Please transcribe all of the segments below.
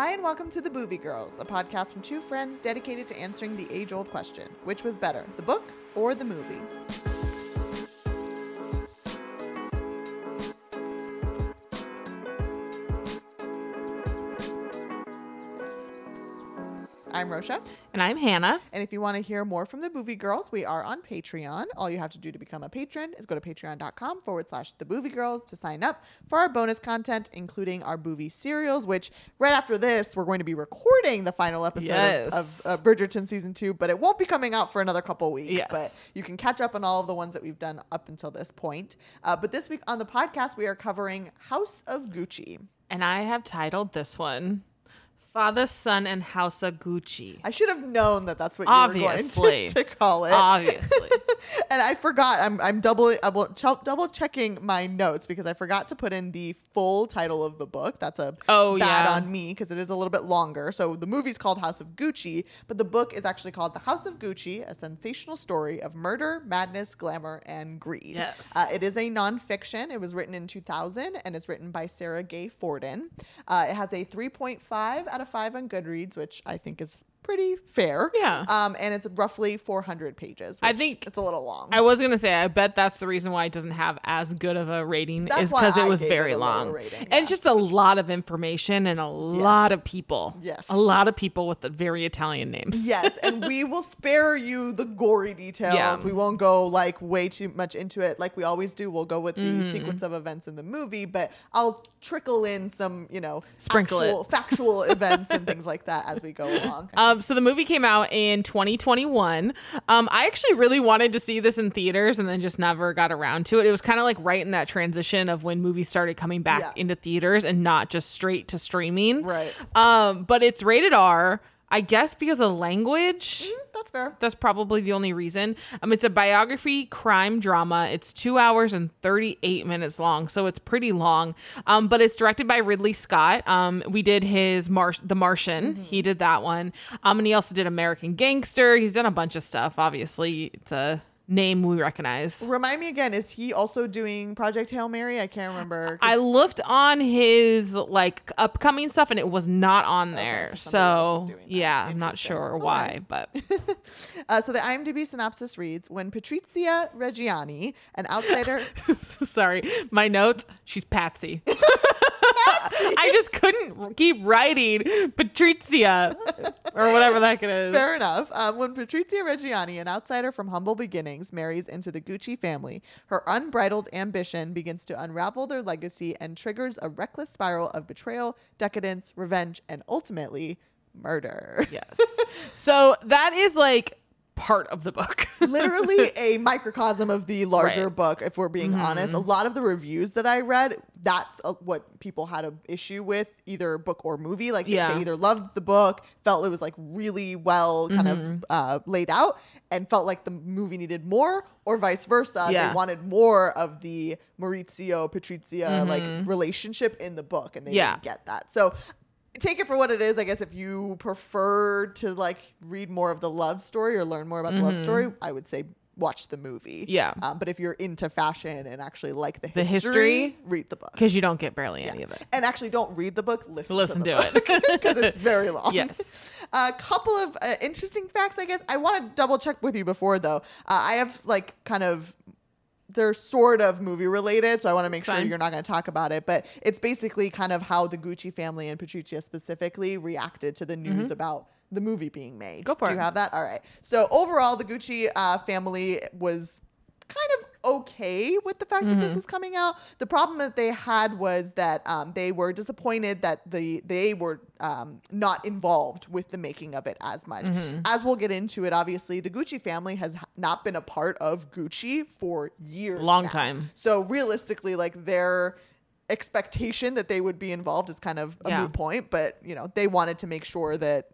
Hi, and welcome to The Boovie Girls, a podcast from two friends dedicated to answering the age old question which was better, the book or the movie? I'm Rosha. And I'm Hannah. And if you want to hear more from the Boovie Girls, we are on Patreon. All you have to do to become a patron is go to patreon.com forward slash the Boovie Girls to sign up for our bonus content, including our movie serials, which right after this, we're going to be recording the final episode Yes. of, of Bridgerton season two, but it won't be coming out for another couple weeks. Yes. But you can catch up on all of the ones that we've done up until this point. Uh, but this week on the podcast, we are covering House of Gucci. And I have titled this one Father, Son, and House of Gucci. I should have known that that's what you were going to, to call it. Obviously. and I forgot. I'm I'm double double double checking my notes because I forgot to put in the full title of the book. That's a Oh, bad yeah. on me because it is a little bit longer. So the movie's called House of Gucci, but the book is actually called The House of Gucci: A Sensational Story of Murder, Madness, Glamour, and Greed. Yes. Uh, it is a nonfiction. It was written in 2000 and it's written by Sara Gay Forden. Uh, it has a 3.5 out of 5 on Goodreads, which I think is pretty fair. Yeah. Um, and it's roughly 400 pages. I think- it's a little long. I was going to say, I bet that's the reason why it doesn't have as good of a rating, That's is because it was gave it very long. rating, And just a lot of information and a lot of people. Yes. A lot of people with the very Italian names. yes, and we will spare you the gory details. Yeah. We won't go like way too much into it like we always do. We'll go with the Mm-hmm. sequence of events in the movie, but I'll trickle in some, you know, Sprinkle actual, factual events and things like that as we go along. Um, so the movie came out in 2021. Um, I actually really wanted to see this in theaters and then just never got around to it. It was kind of like right in that transition of when movies started coming back Yeah. into theaters and not just straight to streaming. Right. Um, but it's rated R, I guess because of language. Mm, That's fair. That's probably the only reason. Um, it's a biography crime drama. It's two hours and 38 minutes long, so it's pretty long. Um, but it's directed by Ridley Scott. Um, we did his Mar- The Martian. He did that one. Um, and he also did American Gangster. He's done a bunch of stuff. Obviously, it's a name we recognize. Remind me again, is he also doing Project Hail Mary? I can't remember. I looked on his like upcoming stuff and it was not on there. so so that. yeah, I'm not sure Okay. why, but uh, so the IMDb synopsis reads: When Patrizia Reggiani, an outsider, Sorry, my notes. She's Patsy. I just couldn't keep writing Patrizia or whatever it is. Fair enough. Um, when Patrizia Reggiani, an outsider from humble beginnings, marries into the Gucci family, her unbridled ambition begins to unravel their legacy and triggers a reckless spiral of betrayal, decadence, revenge, and ultimately murder. Yes. So that is like part of the book. Literally a microcosm of the larger Right. Mm-hmm. book, if we're being honest. A lot of the reviews that I read, that's uh, what people had an issue with, either book or movie. Like they- Yeah. they either loved the book, felt it was like really well kind Mm-hmm. of uh, laid out, and felt like the movie needed more, or vice versa. Yeah. They wanted more of the Maurizio Patrizia like relationship in the book, and they Mm-hmm. Yeah. didn't get that. So take it for what it is. I guess if you prefer to like read more of the love story or learn more about the love story, I would say watch the movie. Mm-hmm. Yeah. Um, but if you're into fashion and actually like the The history, history? read the book. Because you don't get barely any of it. And actually, don't read the book. Listen, Listen to, to book because it's very long. Yes. A couple of uh, interesting facts, I guess. I want to double check with you before though. Uh, I have like kind of they're sort of movie related, so I want to make sure you're not going to talk about it. But it's basically kind of how the Gucci family and Patricia specifically reacted to the news about the movie being made. Mm-hmm. Go for Do you have that? All right. So overall, the Gucci uh, family was kind of okay with the fact that Mm-hmm. this was coming out. The problem that they had was that um, they were disappointed that the they were um, not involved with the making of it as much. Mm-hmm. As we'll get into it, obviously, the Gucci family has not been a part of Gucci for years. Long now. time. So realistically, like their expectation that they would be involved is kind of a Yeah. moot point. But you know, they wanted to make sure that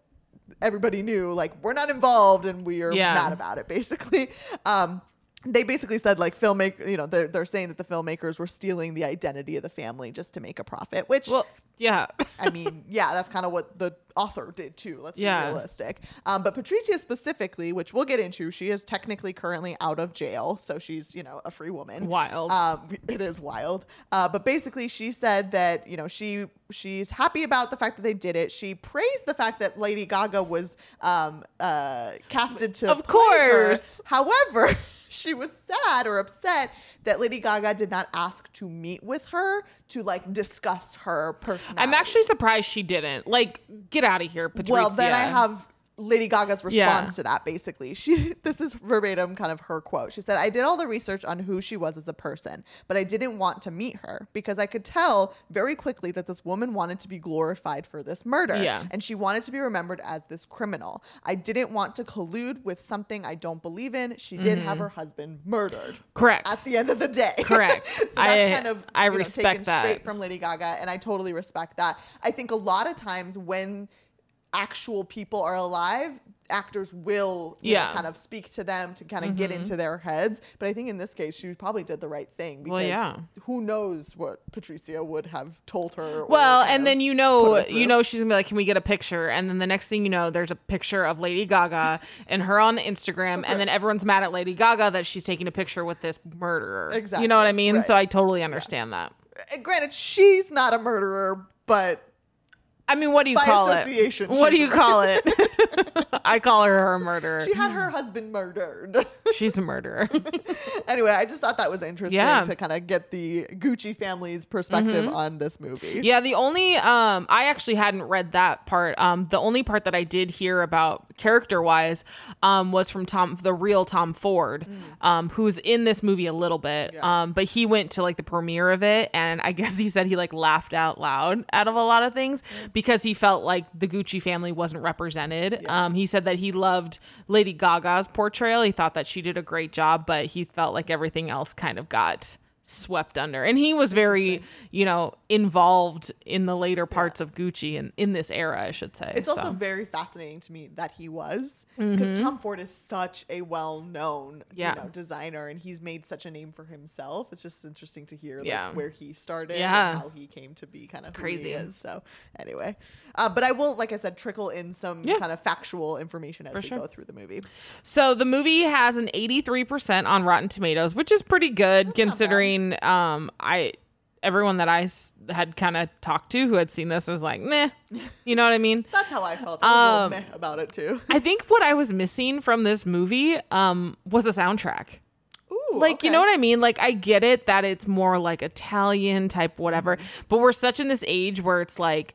everybody knew like we're not involved and we are Yeah. mad about it basically um they basically said like filmmaker, you know, they're they're saying that the filmmakers were stealing the identity of the family just to make a profit, which Well, yeah. I mean, yeah, that's kind of what the author did too. Let's Yeah. be realistic. Um, but Patricia specifically, which we'll get into, she is technically currently out of jail, so she's you know a free woman. Wild. Um, it is wild. Uh, but basically, she said that you know she she's happy about the fact that they did it. She praised the fact that Lady Gaga was um, uh, casted to Of play her. course. However. She was sad or upset that Lady Gaga did not ask to meet with her to like discuss her personality. I'm actually surprised she didn't. Like, get out of here, Patricia. Well, then I have Lady Gaga's response Yeah. to that basically. She this is verbatim kind of her quote. She said, "I did all the research on who she was as a person, but I didn't want to meet her because I could tell very quickly that this woman wanted to be glorified for this murder Yeah. and she wanted to be remembered as this criminal. I didn't want to collude with something I don't believe in. She did have mm-hmm. her husband murdered." Correct. At the end of the day. Correct. so that's I- kind of I you know, respect taken that. straight from Lady Gaga, and I totally respect that. I think a lot of times when actual people are alive, actors will know, Yeah. Mm-hmm. kind of speak to them to kind of get into their heads. But I think in this case, she probably did the right thing because Well, yeah. who knows what Patricia would have told her. Well, and then you know, you know, she's gonna be like, "Can we get a picture?" And then the next thing you know, there's a picture of Lady Gaga and her on Instagram, and then everyone's mad at Lady Gaga that she's taking a picture with this murderer. Exactly, You know what I mean? right. So I totally understand that. And granted, she's not a murderer, but I mean, what do you By call it? What do you call it? I call her a murderer. she had her husband murdered. She's a murderer. anyway, I just thought that was interesting Yeah. Mm-hmm. to kind of get the Gucci family's perspective on this movie. Yeah, the only um I actually hadn't read that part. Um the only part that I did hear about character wise um was from Tom the real Tom Ford, um who's in this movie a little bit. Yeah. Um but he went to like the premiere of it and I guess he said he like laughed out loud out of a lot of things because he felt like the Gucci family wasn't represented. Um he said that he loved Lady Gaga's portrayal. He thought that she did a great job, but he felt like everything else kind of got swept under. And he was very, you know, involved in the later parts of Gucci and in this era, I should say. It's also very fascinating to me that he was because Tom Ford is such a well-known Mm-hmm. Yeah. you know, designer and he's made such a name for himself. It's just interesting to hear like, Yeah. where he started Yeah. and how he came to be kind of who crazy. he is. So anyway, uh, but I will, like I said, trickle in some Yeah. kind of factual information as we sure. go through the movie. so the movie has an 83% on Rotten Tomatoes, which is pretty good considering um I everyone that I s- had kind of talked to who had seen this was like, "Meh." You know what I mean? That's how I felt. I Um, meh about it too. I think what I was missing from this movie um was a soundtrack. Ooh, like you know what I mean? Like I get it that it's more like Italian type whatever, but we're such in this age where it's like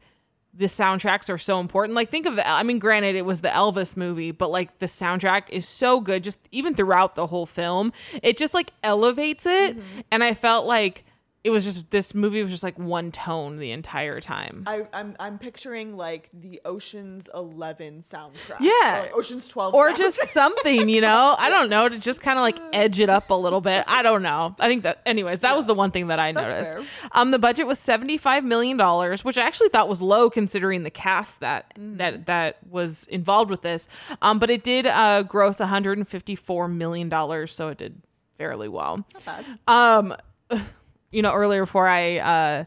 the soundtracks are so important. Like think of the I mean granted it was the Elvis movie, but like the soundtrack is so good just even throughout the whole film. It just like elevates it mm-hmm. and I felt like it was just this movie was just like one tone the entire time. I, I'm I'm picturing like the Ocean's Eleven soundtrack. Yeah. Or, like, Ocean's Twelve. or soundtrack. just something, you know? I don't know, to just kind of like edge it up a little bit. I don't know. I think that, anyways, that was the one thing that I noticed. Um, the budget was seventy-five million dollars, which I actually thought was low considering the cast that Mm. that that was involved with this. Um, but it did uh gross one hundred and fifty-four million dollars, so it did fairly well. Not bad. Um, you know, earlier before I uh,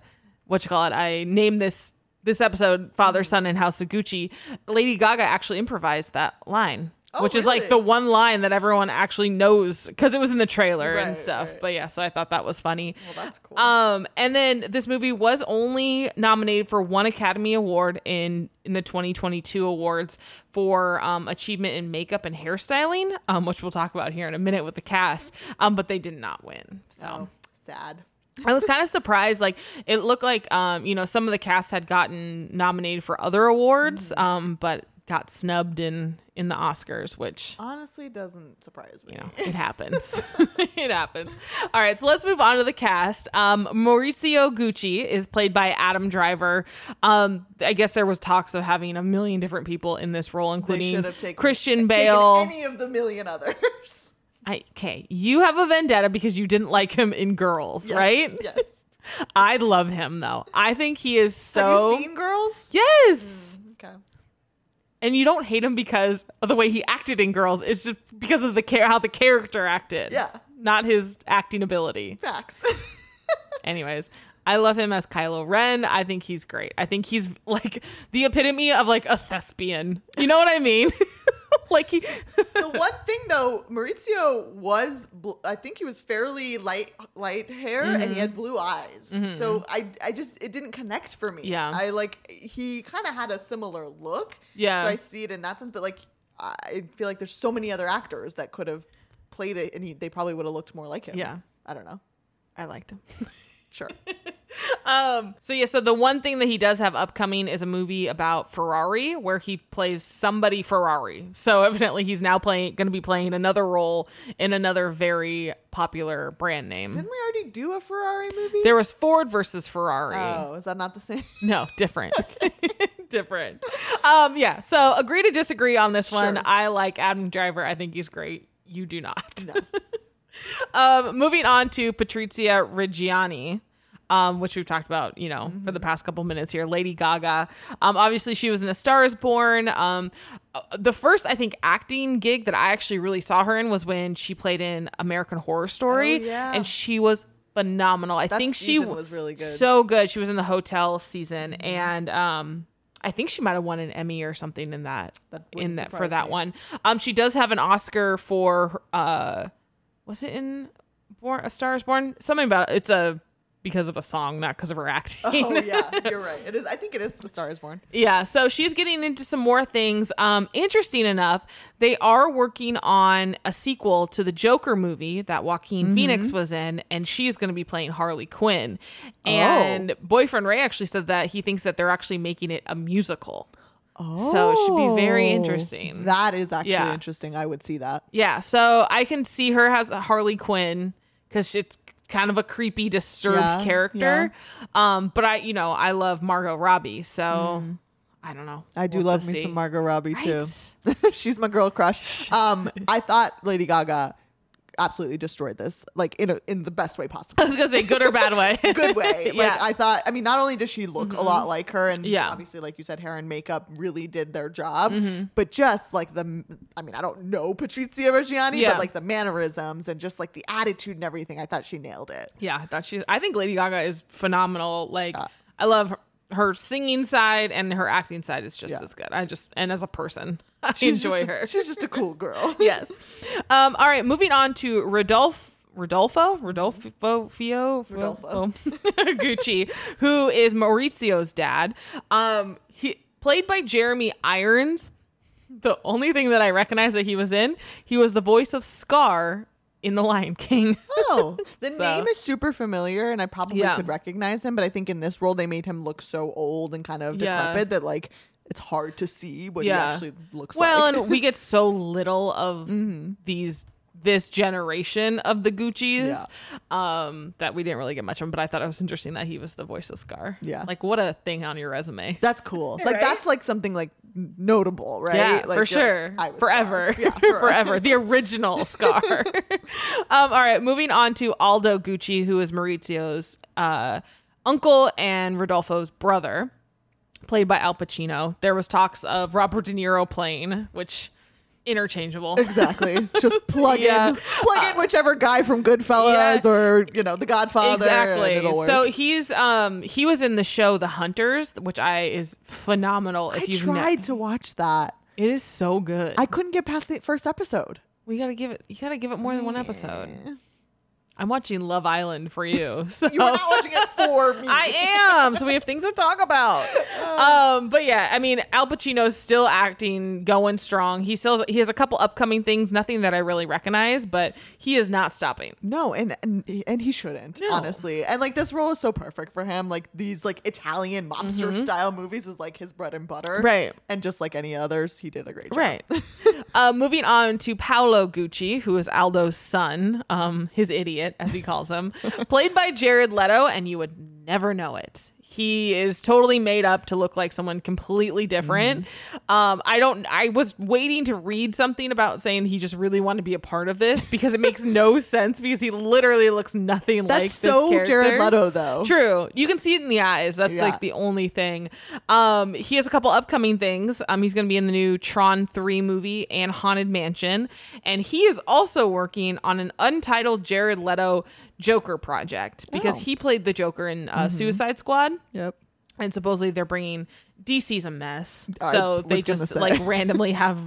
what you call it, I named this this episode "Father, Mm-hmm. Son, and House of Gucci." Lady Gaga actually improvised that line, Oh, which is like the one line that everyone actually knows because it was in the trailer and stuff. right. But yeah, so I thought that was funny. Well, that's cool. Um, and then this movie was only nominated for one Academy Award in in the 2022 awards for um, achievement in makeup and hairstyling, um, which we'll talk about here in a minute with the cast. Um, but they did not win. So. oh, sad. I was kind of surprised. Like it looked like, um, you know, some of the cast had gotten nominated for other awards, Mm-hmm. um, but got snubbed in in the Oscars, which Honestly, doesn't surprise me. you know it happens. it happens. All right, so let's move on to the cast. Um, Maurizio Gucci is played by Adam Driver. Um, I guess there was talks of having a million different people in this role, including should have taken Christian Bale. any of the million others. I, okay, you have a vendetta because you didn't like him in Girls, Yes, right? Yes. I love him though. I think he is so. Have you seen Girls? Yes. Mm, okay. And you don't hate him because of the way he acted in Girls. It's just because of the care how the character acted. Yeah. not his acting ability. Facts. Anyways, I love him as Kylo Ren. I think he's great. I think he's like the epitome of like a thespian. You know what I mean? like he the one thing though, Maurizio was, bl- I think he was fairly light, light hair, and he had mm-hmm. blue eyes. Mm-hmm. So I, I just it didn't connect for me. Yeah. I like he kind of had a similar look. Yeah. So I see it in that sense, but like I feel like there's so many other actors that could have played it, and he, they probably would have looked more like him. Yeah. I don't know. I liked him. Sure. Um, so yeah, so the one thing that he does have upcoming is a movie about Ferrari where he plays somebody Ferrari. So evidently he's now playing going to be playing another role in another very popular brand name. Didn't we already do a Ferrari movie? There was Ford versus Ferrari. oh, is that not the same? No, different. different. Um, yeah. So agree to disagree on this one. Sure. I like Adam Driver. I think he's great. You do not. No. Um, moving on to Patrizia Reggiani. Um, which we've talked about, you know, for the Mm-hmm. past couple minutes here. Lady Gaga. Um, obviously, she was in A Star Is Born. Um, uh, the first, I think, acting gig that I actually really saw her in was when she played in American Horror Story, Oh, yeah. and she was phenomenal. I That think she was really good. Mm-hmm. So good. She was in the hotel season, and um, I think she might have won an Emmy or something in that, That in that for that me. one. Um, she does have an Oscar for uh, was it in Born A Star Is Born? Something about it. it's a because of a song, not because of her acting. Oh yeah, you're right. It is. I think it is The Star Is Born. Yeah, so she's getting into some more things. Um, interesting enough, they are working on a sequel to the Joker movie that Joaquin Phoenix was in, and she's going to be playing Harley Quinn. And boyfriend Ray actually said that he thinks that they're actually making it a musical. Oh, so it should be very Oh, interesting. That is actually Yeah. interesting. I would see that. Yeah, so I can see her as a Harley Quinn because it's kind of a creepy, disturbed Yeah, character. Um, but I, you know, I love Margot Robbie, so I don't know. Mm. I do We'll love me see. some Margot Robbie too. She's my girl crush. Um, I thought Lady Gaga absolutely destroyed this, like in a, in the best way possible. I was gonna say good or bad way. Good way. Like Yeah. I thought. I mean, not only does she look a lot like her, and Yeah. obviously, like you said, hair and makeup really did their job. Mm-hmm. But just like the, I mean, I don't know Patrizia Reggiani, Yeah. but like the mannerisms and just like the attitude and everything, I thought she nailed it. yeah, I thought she. I think Lady Gaga is phenomenal. Like. I love her, her singing side and her acting side is just Yeah. as good. I just and as a person, I She's enjoy a- her. she's just a cool girl. yes. Um, all right, moving on to Rodolfo. Rodolfo, Rodolfo, Fio, Rodolfo. Gucci, who is Maurizio's dad. Um, he played by Jeremy Irons. The only thing that I recognize that he was in, he was the voice of Scar in The Lion King. Oh, the So- name is super familiar, and I probably Yeah. could recognize him. But I think in this role, they made him look so old and kind of Yeah. decrepit that like it's hard to see what Yeah. he actually looks well, like. Well, and we get so little of Mm-hmm. these this generation of the Gucci's um that we didn't really get much of but I thought it was interesting that he was the voice of Scar. Yeah. Like what a thing on your resume. that's cool. Like Right? that's like something like notable, right? Yeah, like, for you're like, sure. I was forever. Scar. Yeah, forever. The original Scar. um, all right, moving on to Aldo Gucci, who is Maurizio's uh, uncle and Rodolfo's brother, played by Al Pacino. There was talks of Robert De Niro playing, which interchangeable. Exactly. Just plug Yeah. in, plug in whichever guy from Goodfellas Yeah. or you know The Godfather. Exactly. So he's um he was in the show The Hunters, which I is phenomenal. If I you've tried ne- to watch that. it is so good. I couldn't get past the first episode. we gotta give it. You gotta give it more than one episode. I'm watching Love Island for you. So You are not watching it for me. I am. So we have things to talk about. Um, but yeah, I mean, Al Pacino's still acting, going strong. He still he has a couple upcoming things, nothing that I really recognize, but he is not stopping. No, and and, and he shouldn't, No. honestly. And like this role is so perfect for him. Like these like Italian mobster style movies is like his bread and butter. Mm-hmm. Right. And just like any others, he did a great job. Right. uh, moving on to Paolo Gucci, who is Aldo's son, um, his idiot, as he calls him, played by Jared Leto, and you would never know it. He is totally made up to look like someone completely different. Um, I don't. I was waiting to read something about saying he just really wanted to be a part of this because it makes no sense because he literally looks nothing That's like so this character. Jared Leto, though. True. You can see it in the eyes. That's Yeah. like the only thing. Um, he has a couple upcoming things. Um, he's going to be in the new Tron 3 movie and Haunted Mansion. And he is also working on an untitled Jared Leto Joker project because Oh. he played the Joker in uh, Suicide Squad. Yep. And supposedly they're bringing DC's a mess. So they just like randomly have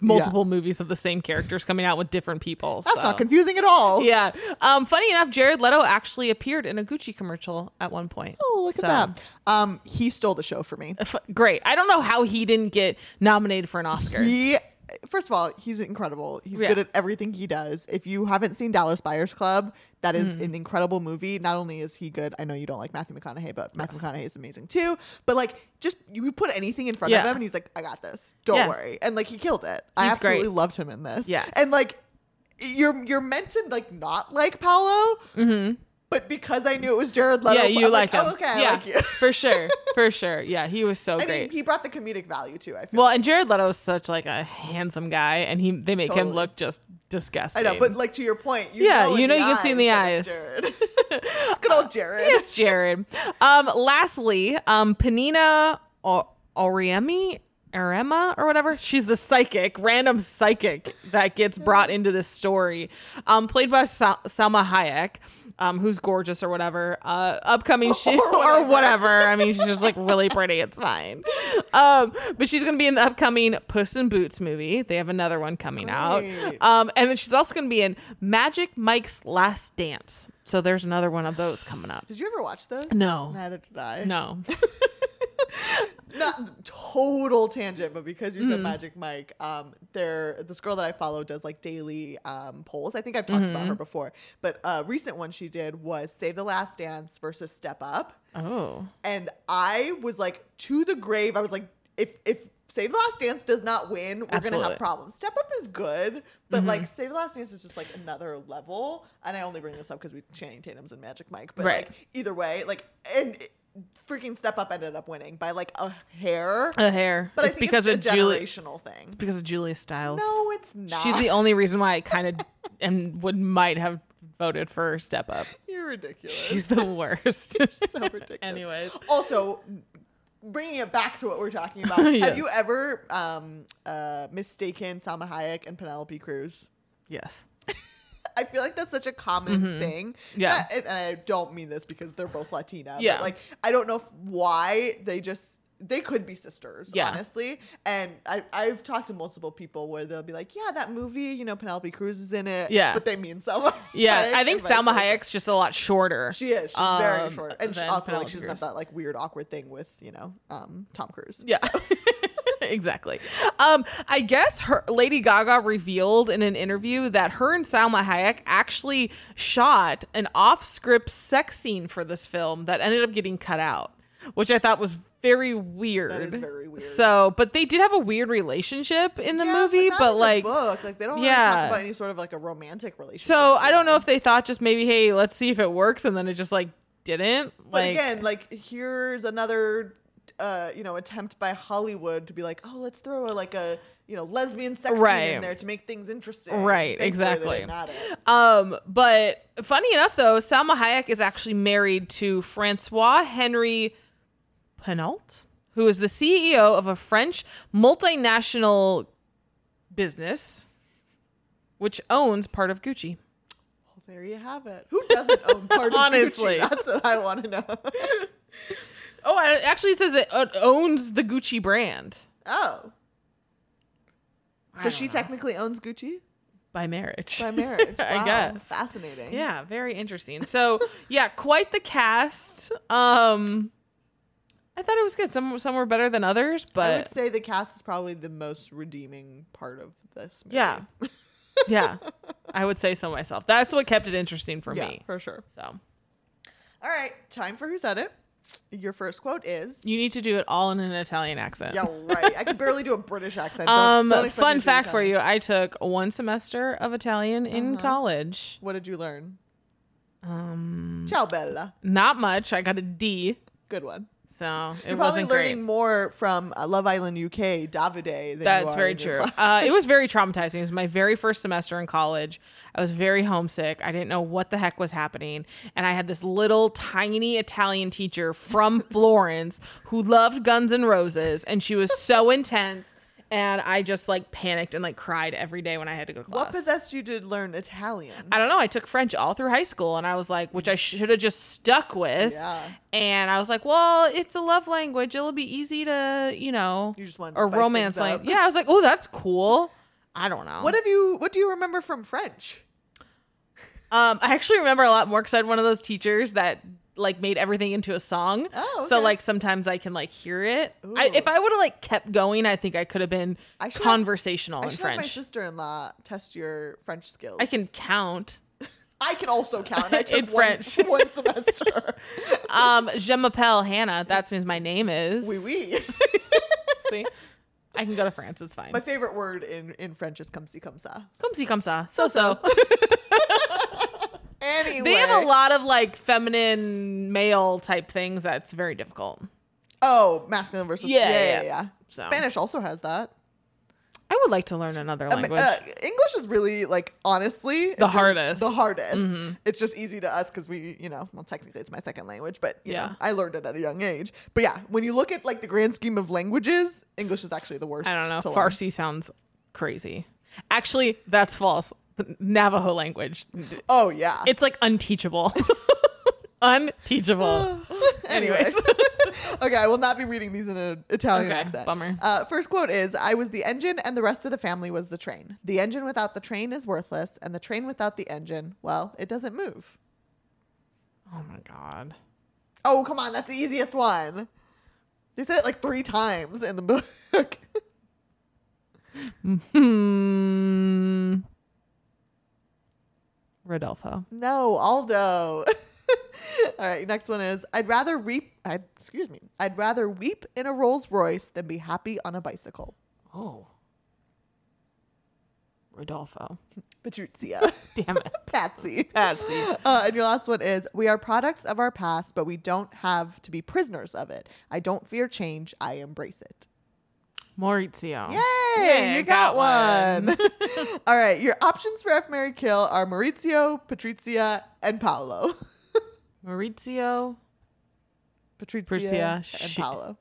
multiple movies of the same characters coming out with different people. That's so. not confusing at all. Yeah. Um, funny enough, Jared Leto actually appeared in a Gucci commercial at one point. Oh, look So, at that. Um, he stole the show for me. Great. I don't know how he didn't get nominated for an Oscar. He, first of all, he's incredible. He's Yeah. good at everything he does. If you haven't seen Dallas Buyers Club, that is Mm-hmm. an incredible movie. Not only is he good, I know you don't like Matthew McConaughey, but Matthew McConaughey is amazing too. But like, just you put anything in front of him, and he's like, "I got this. Don't Yeah. worry." And like, he killed it. I absolutely great. loved him in this. Yeah. and like, you're you're meant to like not like Paolo. But because I knew it was Jared Leto, yeah, you I'm like, him. oh, okay, I yeah, like you. for sure. For sure. Yeah, he was so I great. mean, he brought the comedic value too. I feel. well, and Jared Leto is such like a handsome guy, and he they make him look just disgusting. I know, but like to your point, you Yeah, know you know you can see in the that it's eyes. It's good old Jared. it's Jared. Um, lastly, um, Panina o- Oriemi. Arema or whatever. She's the psychic, random psychic that gets brought into this story. Um, played by Sal- Salma Hayek, um, who's gorgeous or whatever. Uh, upcoming she- Or or whatever. whatever. I mean, she's just like really pretty. It's fine. Um, but she's gonna be in the upcoming Puss in Boots movie. They have another one coming out. Um, and then she's also gonna be in Magic Mike's Last Dance. So there's another one of those coming up. Did you ever watch those? No. Neither did I. No. Not total tangent, but because you Mm-hmm. said Magic Mike, um, there this girl that I follow does like daily um polls. I think I've talked Mm-hmm. about her before, but a recent one she did was Save the Last Dance versus Step Up. Oh. and I was like to the grave. I was like, if if Save the Last Dance does not win, we're gonna Mm-hmm. have problems. Step Up is good, but like Save the Last Dance is just like another level. And I only bring this up because we Channing Tatum's and Magic Mike, but Right. like either way, like and freaking Step Up ended up winning by like a hair. A hair. but it's because it's of a Julie. generational thing. It's because of Julia Stiles. No, it's not. She's the only reason why I kind of and would might have voted for Step Up. You're ridiculous. She's the worst. so ridiculous. Anyways. Also, bringing it back to what we're talking about, Yes. have you ever um, uh, mistaken Salma Hayek and Penelope Cruz? yes. I feel like that's such a common thing. Mm-hmm. Yeah. Not- and I don't mean this because they're both Latina. Yeah. But like, I don't know why they just. They could be sisters, Yeah. honestly. And I, I've talked to multiple people where they'll be like, "Yeah, that movie, you know, Penelope Cruz is in it." Yeah. but they mean Salma. Yeah, Hayek I think Salma. Hayek's just a lot shorter. She is. She's very um, short, and she also like Penelope she doesn't Cruz. have that like weird awkward thing with you know um, Tom Cruise. Yeah. exactly. Um, I guess her Lady Gaga revealed in an interview that her and Salma Hayek actually shot an off-script sex scene for this film that ended up getting cut out, which I thought was very weird. Very weird. So, but they did have a weird relationship in the Yeah, movie, but, the like book, like they don't really yeah. talk about any sort of like a romantic relationship. so I don't know if they thought just maybe, hey, let's see if it works, and then it just like didn't. But like again, like here's another, uh, you know, attempt by Hollywood to be like, oh, let's throw a, like a you know lesbian sex scene Right. in there to make things interesting. Right, exactly. didn't add it. Um, but funny enough, though, Salma Hayek is actually married to Francois Henry Pinault, who is the CEO of a French multinational business, which owns part of Gucci. There you have it. Who doesn't own part of Honestly. Gucci? That's what I want to know. Oh, it actually says it uh, owns the Gucci brand oh, so she know. technically owns Gucci by marriage. by marriage. I guess. fascinating. Yeah, very interesting. So yeah, quite the cast. Um, I thought it was good. Some some were better than others, but I would say the cast is probably the most redeeming part of this. Movie. Yeah. yeah, I would say so myself. That's what kept it interesting for yeah, me. for sure. So All right, time for who said it. Your first quote is. you need to do it all in an Italian accent. Yeah, right. I can barely do a British accent. Don't- Um, don't fun fact for you: I took one semester of Italian in Uh-huh. college. What did you learn? Um, Ciao, Bella. not much. I got a D. Good one. So it You're probably wasn't learning great. more from uh, Love Island UK, Davide. Than you That's very true. Uh, it was very traumatizing. It was my very first semester in college. I was very homesick. I didn't know what the heck was happening. And I had this little tiny Italian teacher from Florence who loved Guns N' Roses. And she was so intense. And I just like panicked and like cried every day when I had to go to class. What possessed you to learn Italian? I don't know. I took French all through high school, and I was like, which I should have just stuck with. Yeah. And I was like, well, it's a love language. It'll be easy to, you know, You just wanted to or romance language. Yeah, I was like, oh, that's cool. I don't know. What have you? What do you remember from French? Um, I actually remember a lot more because I had one of those teachers that like made everything into a song. Oh, So like sometimes I can like hear it. I, if I would have like kept going, I think I could have been I should conversational I in should have my French. sister-in-law test your French skills. I can count. I can also count. I took In one, French. one semester. Um, je m'appelle Hannah. That means my name is. oui, oui. See, I can go to France. It's fine. My favorite word in in French is comme ci comme ça. Comme si, comme ça. So so. Anyway, they have a lot of like feminine male type things that's very difficult. Oh, masculine versus Yeah, yeah, yeah, yeah. yeah. So. Spanish also has that. I would like to learn another Um, language. uh, English is really like honestly The hardest. The hardest. Mm-hmm. It's just easy to us because we, you know, well, technically it's my second language, but you Yeah. know, I learned it at a young age. But yeah, when you look at like the grand scheme of languages, English is actually the worst. I don't know. to learn. Farsi sounds crazy. Actually, that's false. Navajo language. Oh yeah. It's like unteachable. unteachable. Anyways. okay, I will not be reading these in an Italian Okay, accent. bummer. Uh, first quote is I was the engine and the rest of the family was the train. The engine without the train is worthless, and the train without the engine, well, it doesn't move. Oh my god. Oh, come on, that's the easiest one. They said it like three times in the book. Hmm. Rodolfo. no, Aldo. All right, next one is I'd rather weep. I excuse me. I'd rather weep in a Rolls Royce than be happy on a bicycle. Oh. Rodolfo. Patrizia. Damn it. Patsy. Patsy. Uh, and your last one is We are products of our past, but we don't have to be prisoners of it. I don't fear change, I embrace it. Maurizio. Yay! Yeah, you got, got one. All right, your options for F Mary Kill are Maurizio, Patrizia, and Paolo. Maurizio. Patrizia Patrizia, and shi- Paolo.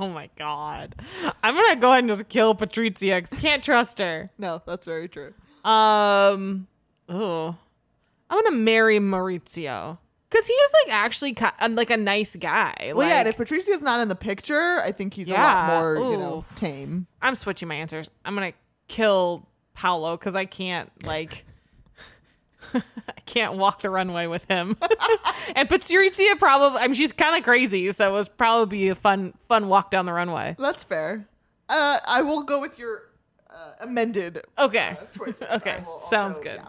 Oh my god. I'm gonna go ahead and just kill Patrizia because can't trust her. No, that's very true. Um oh. I'm gonna marry Maurizio. Cause he is like actually like a nice guy. Well, yeah, and Like, if Patricia's not in the picture, I think he's a lot more, you know, tame. I'm switching my answers. I'm gonna kill Paolo because I can't like I can't walk the runway with him. and Patrizia probably I mean she's kind of crazy, so it was probably a fun fun walk down the runway. That's fair. Uh, I will go with your uh, amended Okay. uh, choices. Okay, sounds also- good.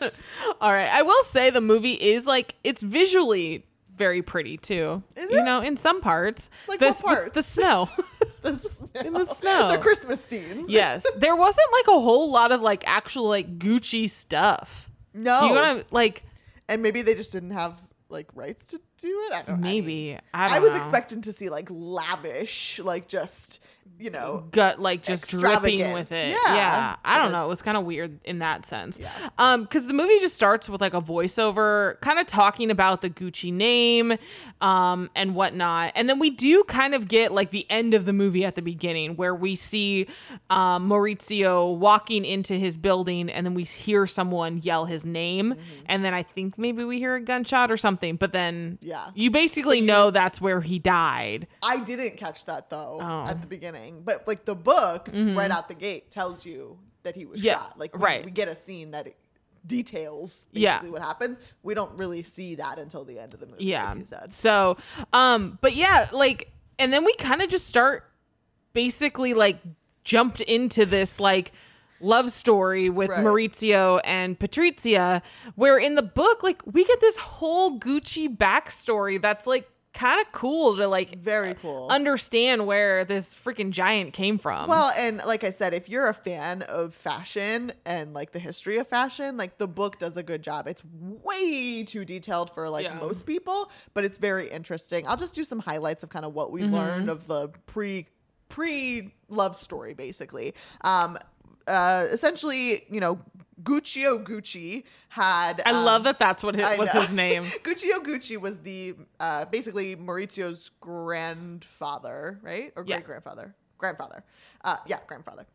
yeah. All right. I will say the movie is like it's visually very pretty too. Is You it? know, in some parts. Like the, what parts? The snow. the snow. In the snow. the Christmas scenes. yes. There wasn't like a whole lot of like actual like Gucci stuff. No. You gotta like and maybe they just didn't have like rights to do it. I don't. I mean, maybe I, don't I, was know. expecting to see like lavish, like just you know. gut like just dripping with it. Yeah. Yeah. I don't know. It was kind of weird in that sense. Yeah. Um, because the movie just starts with like a voiceover, kind of talking about the Gucci name, um, and whatnot. And then we do kind of get like the end of the movie at the beginning where we see um Maurizio walking into his building and then we hear someone yell his name. Mm-hmm. And then I think maybe we hear a gunshot or something. But then Yeah. you basically know that's where he died. I didn't catch that though Oh. At the beginning, but like the book right out the gate tells you that he was Yeah, shot. Like we, right. we get a scene that details Yeah. basically what happens. We don't really see that until the end of the movie. yeah like so um but yeah like and then we kind of just start basically like jumped into this like love story with Right. Maurizio and Patrizia where in the book like we get this whole Gucci backstory that's like kind of cool to like Very cool. understand where this freaking giant came from. Well, and like I said, if you're a fan of fashion and like the history of fashion, like the book does a good job. It's way too detailed for like Yeah. most people, but it's very interesting. I'll just do some highlights of kind of what we Mm-hmm. learned of the pre pre love story basically. Um uh essentially, you know, Guccio Gucci had I um, love that that's what his, was his name. Guccio Gucci was the uh, basically Maurizio's grandfather, right? Or Yeah. great grandfather? Grandfather. Uh, yeah, grandfather.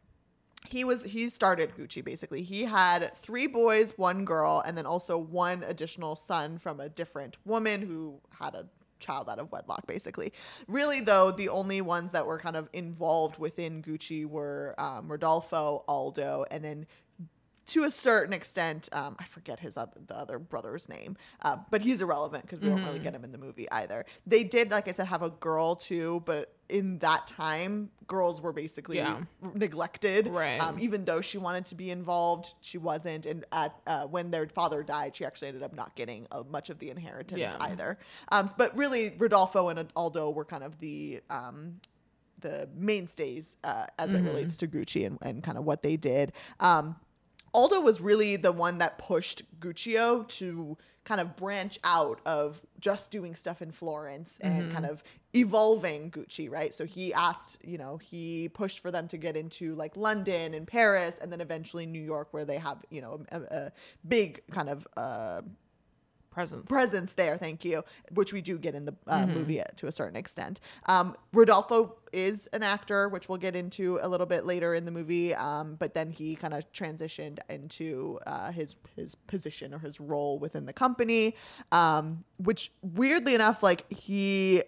He was he started Gucci basically. He had three boys, one girl, and then also one additional son from a different woman who had a child out of wedlock basically. Really though, the only ones that were kind of involved within Gucci were um, Rodolfo, Aldo, and then to a certain extent, um, I forget his other, the other brother's name, uh, but he's irrelevant because we don't Mm-hmm. really get him in the movie either. They did, like I said, have a girl too, but in that time, girls were basically Yeah. neglected. Right. Um, even though she wanted to be involved, she wasn't. And at uh, when their father died, she actually ended up not getting uh, much of the inheritance Yeah. either. Um, but really, Rodolfo and Aldo were kind of the um, the mainstays uh, as Mm-hmm. it relates to Gucci and, and kind of what they did. Um, Aldo was really the one that pushed Guccio to kind of branch out of just doing stuff in Florence and Mm-hmm. kind of evolving Gucci, right? So he asked, you know, he pushed for them to get into like London and Paris and then eventually New York, where they have, you know, a, a big kind of uh, Presence. presence there, thank you, which we do get in the uh, Mm-hmm. movie to a certain extent. Um, Rodolfo is an actor, which we'll get into a little bit later in the movie, um, but then he kind of transitioned into uh, his his position or his role within the company, um, which weirdly enough, like he.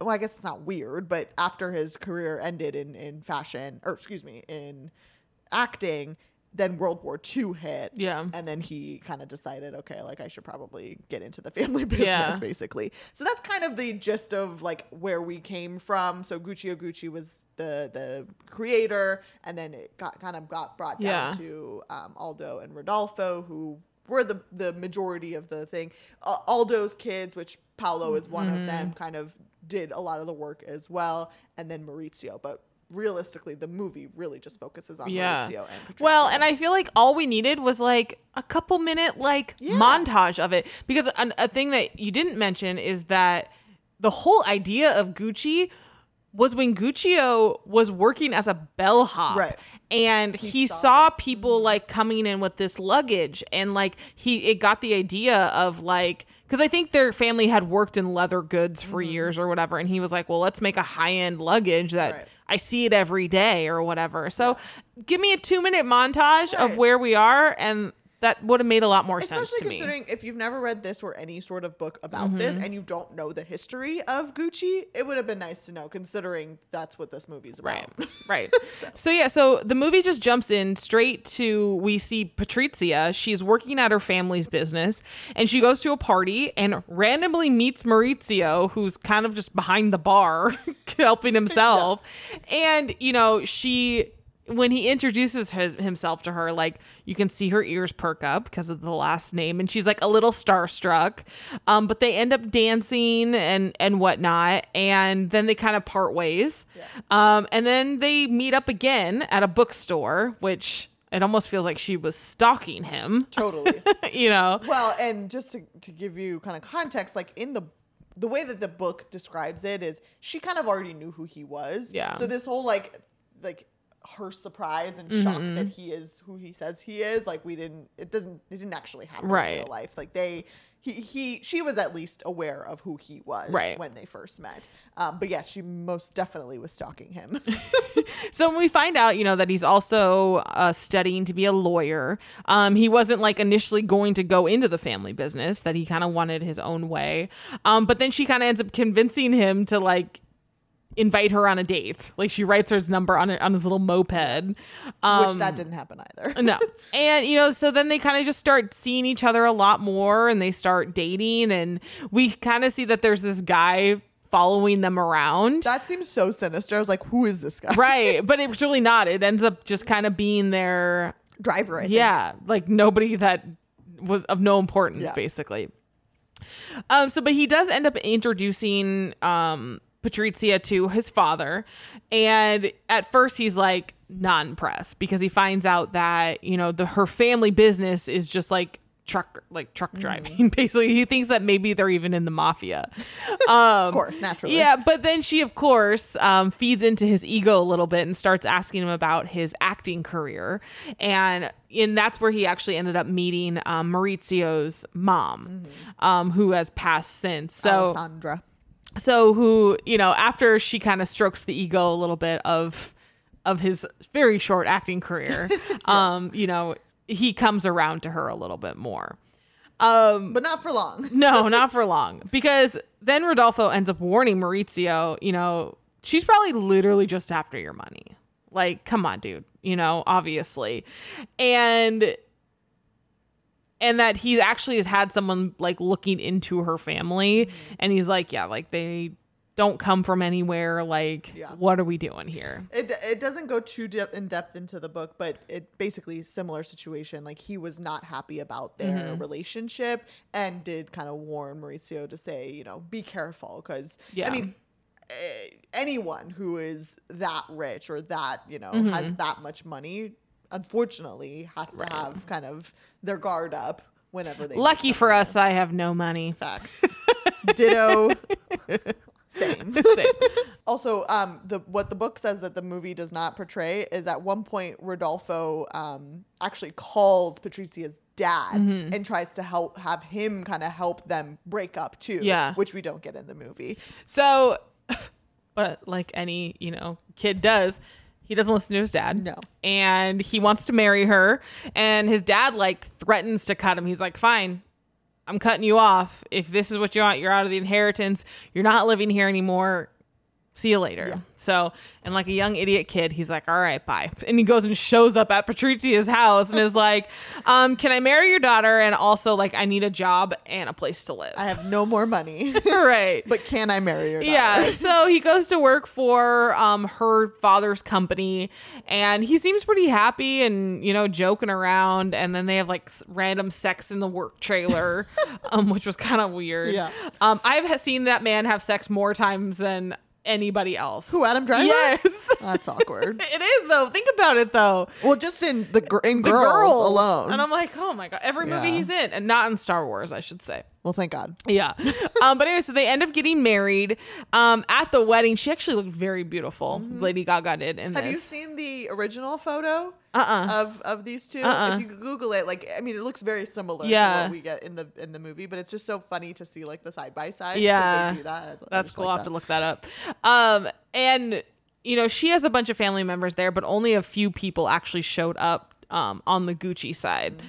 Well, I guess it's not weird, but after his career ended in, in fashion, or excuse me, in acting, then World War II hit. Yeah. And then he kind of decided, okay, like I should probably get into the family business, Yeah. basically. So that's kind of the gist of like where we came from. So Gucci was the the creator, and then it got kind of got brought down Yeah. to um, Aldo and Rodolfo, who were the the majority of the thing. Uh, Aldo's kids, which Paolo is one of Mm-hmm. them, kind of did a lot of the work as well, and then Maurizio, but. Realistically, the movie really just focuses on Yeah. Maurizio and Patrizia. Well, and I feel like all we needed was like a couple minute like Yeah. montage of it because an, a thing that you didn't mention is that the whole idea of Gucci was when Guccio was working as a bellhop. Right. And he, saw saw, people mm-hmm. like coming in with this luggage and like he it got the idea of like because I think their family had worked in leather goods for mm-hmm. years or whatever and he was like, "Well, let's make a high-end luggage that Right. I see it every day or whatever." So, give me a 2-minute montage of where we are and that would have made a lot more sense Especially to me. Mm-hmm. considering if you've never read this or any sort of book about this and you don't know the history of Gucci, it would have been nice to know considering that's what this movie's about. Right. Right. so yeah, so the movie just jumps in straight to we see Patrizia. She's working at her family's business and she goes to a party and randomly meets Maurizio, who's kind of just behind the bar helping himself. And you know, she when he introduces his, himself to her, like you can see her ears perk up because of the last name, and she's like a little starstruck. Um, but they end up dancing and and whatnot, and then they kind of part ways. Um, and then they meet up again at a bookstore, which it almost feels like she was stalking him. totally. you know, well, and just to, to give you kind of context, like in the the way that the book describes it is she kind of already knew who he was. Yeah. So this whole like like her surprise and Mm-hmm. shock that he is who he says he is, like we didn't it doesn't it didn't actually happen right. in real life. Like they he, he she was at least aware of who he was Right. when they first met. Um, but yes, she most definitely was stalking him. So when we find out, you know, that he's also uh, studying to be a lawyer, um, he wasn't like initially going to go into the family business, that he kind of wanted his own way. Um, but then she kind of ends up convincing him to like invite her on a date. Like she writes her his number on, a, on his little moped. Um, which that didn't happen either. no. And, you know, so then they kind of just start seeing each other a lot more and they start dating. And we kind of see that there's this guy following them around. That seems so sinister. I was like, who is this guy? right. But it's really not. It ends up just kind of being their, Driver, I think. yeah, like nobody that was of no importance, Yeah. basically. Um, so, but he does end up introducing um, Patrizia to his father. And at first, he's like not impressed because he finds out that, you know, the her family business is just like truck like truck driving basically he thinks that maybe they're even in the mafia um Of course, naturally. yeah but then she of course um, feeds into his ego a little bit and starts asking him about his acting career and and that's where he actually ended up meeting um, maurizio's mom um, who has passed since so Alessandra. So who you know after she kind of strokes the ego a little bit of of his very short acting career um you know he comes around to her a little bit more. Um But not for long. no not for long. Because then rodolfo ends up warning maurizio you know she's probably literally just after your money. Like come on dude you know obviously. And and that he actually has had someone like looking into her family Mm-hmm. and he's like yeah like they don't come from anywhere like Yeah. what are we doing here It, it doesn't go too dep in depth into the book, but it basically similar situation. Like he was not happy about their Mm-hmm. relationship and did kind of warn Maurizio to say, you know, be careful because Yeah. I mean, eh, anyone who is that rich or that you know Mm-hmm. has that much money, unfortunately, has to have kind of their guard up whenever they lucky for us i have no money Facts. Ditto. Same. Same. Also, um, the what the book says that the movie does not portray is at one point Rodolfo um actually calls Patrizia's dad Mm-hmm. and tries to help have him kind of help them break up too. Yeah. which we don't get in the movie. So, but like any, you know, kid does, he doesn't listen to his dad. No. And he wants to marry her. And his dad, like, threatens to cut him. He's like, fine, I'm cutting you off. If this is what you want, you're out of the inheritance. You're not living here anymore. See you later. So, and like a young idiot kid, he's like, all right, bye. And he goes and shows up at Patrizia's house and is like, um, can I marry your daughter? And also, like, I need a job and a place to live. I have no more money, right. but can I marry your daughter? Yeah, so he goes to work for um, her father's company, and he seems pretty happy and you know joking around. And then they have like random sex in the work trailer, um, which was kind of weird. Yeah. um, I've seen that man have sex more times than anybody else. Who Adam Driver? Yes, That's awkward. it is though. Think about it though. well, just in the gr- in The girls, alone. and I'm like, oh my god, every movie Yeah. he's in, and not in Star Wars, I should say. well, thank God. Yeah. Um, but anyway, so they end up getting married. Um, at the wedding, she actually looked very beautiful. Lady Gaga did in Mm-hmm. Have you seen the original photo Uh-uh. of of these 2 Uh-uh. If you Google it, like I mean, it looks very similar to what we get in the in the movie, but it's just so funny to see like the side by side. Yeah. they do that. That's cool. like I'll have to look that up. Um, and you know, she has a bunch of family members there, but only a few people actually showed up um, on the Gucci side.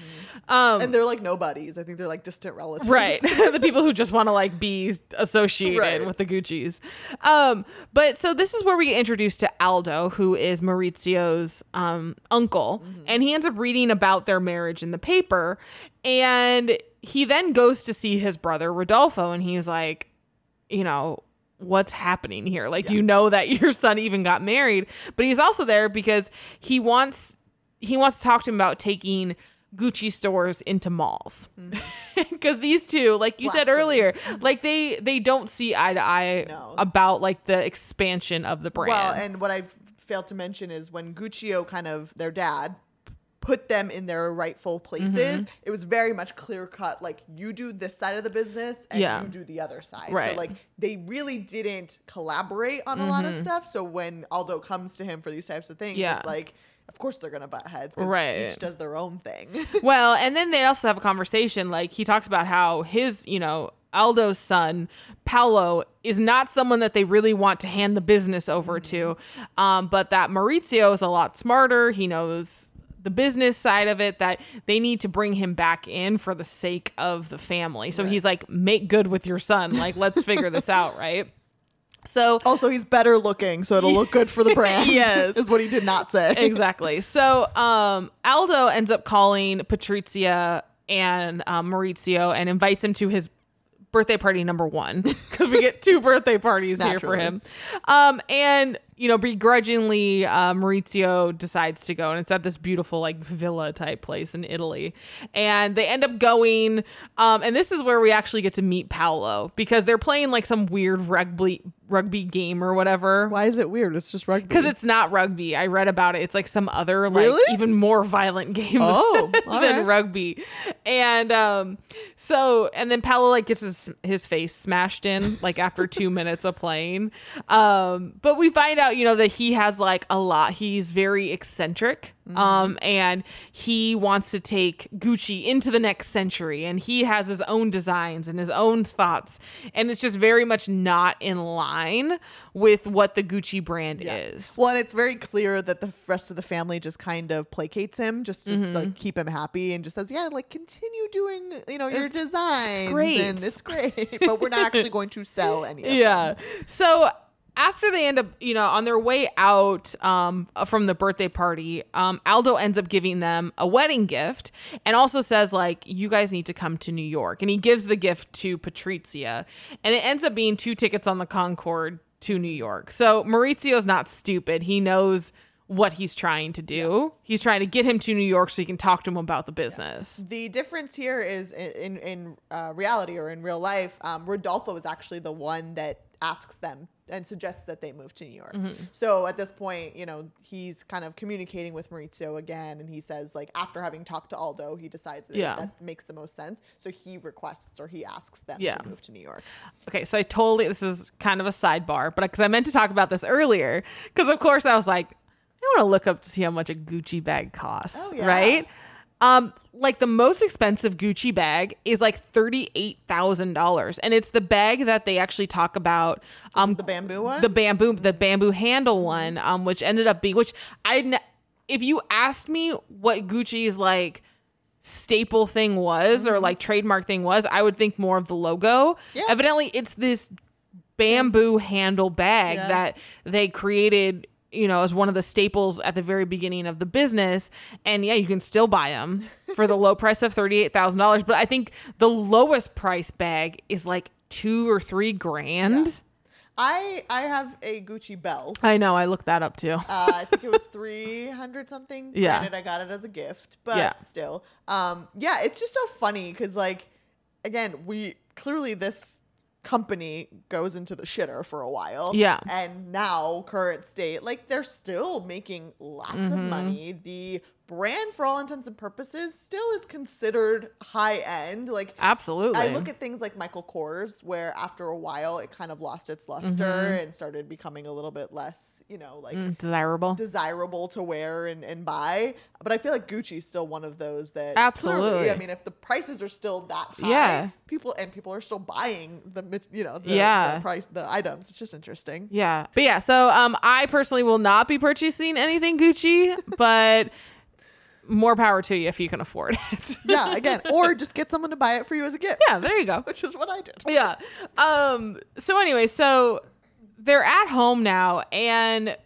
Um, And they're like nobodies. I think they're like distant relatives. right. The people who just want to like be associated Right. with the gucci's. Um but so this is where we get introduced to aldo who is maurizio's um uncle. And he ends up reading about their marriage in the paper. And he then goes to see his brother rodolfo and he's like you know what's happening here? Like do you know that your son even got married. But he's also there because he wants he wants to talk to him about taking Gucci stores into malls because these two, like you said earlier, like they they don't see eye to eye No. about like the expansion of the brand. Well, and what I've failed to mention is when Guccio kind of their dad put them in their rightful places, Mm-hmm. it was very much clear cut. Like you do this side of the business and Yeah. you do the other side. Right. So like they really didn't collaborate on a lot Mm-hmm. of stuff. So when Aldo comes to him for these types of things, Yeah. it's like. Of course they're gonna butt heads. Right. Each does their own thing. well, and then they also have a conversation. Like he talks about how his, you know, Aldo's son, Paolo, is not someone that they really want to hand the business over to. Um, but that Maurizio is a lot smarter. He knows the business side of it, that they need to bring him back in for the sake of the family. So he's like, make good with your son. Like, let's figure this out, right? So also, he's better looking, so it'll look good for the brand. Yes. is what he did not say. exactly. So um, Aldo ends up calling Patrizia and um, Maurizio and invites him to his birthday party number one because we get two birthday parties here for him. Um, and you know, begrudgingly, uh, Maurizio decides to go, and it's at this beautiful like villa type place in Italy, and they end up going. Um, and this is where we actually get to meet Paolo because they're playing like some weird rugby rugby game or whatever. Why is it weird? It's just rugby. Because it's not rugby. I read about it. It's like some other like Really? even more violent game Oh, than right. rugby. And um so and then Paolo like gets his his face smashed in like after 2 minutes of playing. Um but we find out, you know, that he has like a lot. He's very eccentric. Mm-hmm. Um and he wants to take Gucci into the next century and he has his own designs and his own thoughts and it's just very much not in line with what the Gucci brand is. Well, and it's very clear that the rest of the family just kind of placates him, just to Mm-hmm. like keep him happy, and just says, "Yeah, like continue doing, you know, your It's- designs, great. and it's great, but we're not actually going to sell any." Of it. yeah. them. So after they end up, you know, on their way out um, from the birthday party, um, Aldo ends up giving them a wedding gift and also says, like, you guys need to come to New York. And he gives the gift to Patrizia. And it ends up being two tickets on the Concorde to New York. So Maurizio's not stupid. He knows what he's trying to do. He's trying to get him to New York so he can talk to him about the business. The difference here is in in, in uh, reality or in real life, um, Rodolfo is actually the one that asks them and suggests that they move to New York. Mm-hmm. So at this point, you know, he's kind of communicating with Maurizio again, and he says like after having talked to Aldo, he decides that Yeah. that makes the most sense. So he requests or he asks them Yeah. to move to New York. Okay, so I totally this is kind of a sidebar, but because I meant to talk about this earlier, because of course I was like, I want to look up to see how much a Gucci bag costs, Oh, yeah. right? Um, like the most expensive Gucci bag is like thirty eight thousand dollars, and it's the bag that they actually talk about. Um, The bamboo one. the bamboo, the bamboo handle one, um, which ended up being which I, if you asked me what Gucci's like staple thing was or like trademark thing was, I would think more of the logo. Yeah. Evidently, it's this bamboo handle bag Yeah. that they created. You know, as one of the staples at the very beginning of the business, and yeah, you can still buy them for the low price of thirty eight thousand dollars. But I think the lowest price bag is like two or three grand. I I have a Gucci belt. I know. I looked that up too. Uh, I think it was three hundred something. Yeah. Granted, I got it as a gift, but Yeah. still, um, yeah, it's just so funny because, like, again, we clearly this company goes into the shitter for a while. Yeah. and now current state, like, they're still making lots of Mm-hmm. money. The brand, for all intents and purposes, still is considered high end. Like, Absolutely. I look at things like Michael Kors, where after a while it kind of lost its luster and started becoming a little bit less, you know, like Mm, desirable. desirable to wear and, and buy. But I feel like Gucci's still one of those that Absolutely. Clearly, I mean, if the prices are still that high, Yeah. people and people are still buying the you know the, Yeah. the price the items. It's just interesting. Yeah. But yeah, so um I personally will not be purchasing anything Gucci, but more power to you if you can afford it. Yeah, again, or just get someone to buy it for you as a gift. yeah, there you go. which is what I did. Yeah. Um so anyway, so they're at home now and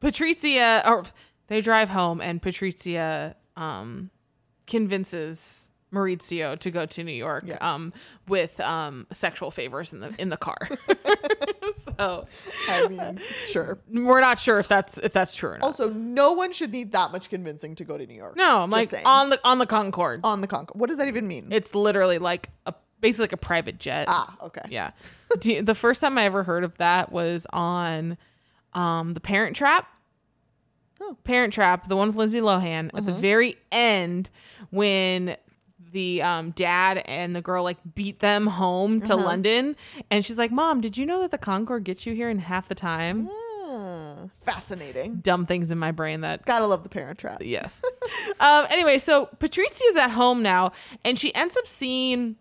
Patricia or they drive home and Patricia um convinces Maurizio to go to New York Yes. um with um sexual favors in the in the car. so I mean, sure. we're not sure if that's if that's true or not. Also, no one should need that much convincing to go to New York. No, I'm like saying. on the on the Concorde. on the Concorde. What does that even mean? It's literally like a basically like a private jet. ah, okay. Yeah. Do you- the first time I ever heard of that was on um The Parent Trap. Oh. Parent Trap, the one with Lindsay Lohan, at the Uh-huh. very end when the um, dad and the girl like beat them home to Uh-huh. London, and she's like, "Mom, did you know that the Concorde gets you here in half the time?" Hmm, fascinating. Dumb things in my brain that Gotta love the Parent Trap. Yes. um, anyway, so Patricia is at home now, and she ends up seeing.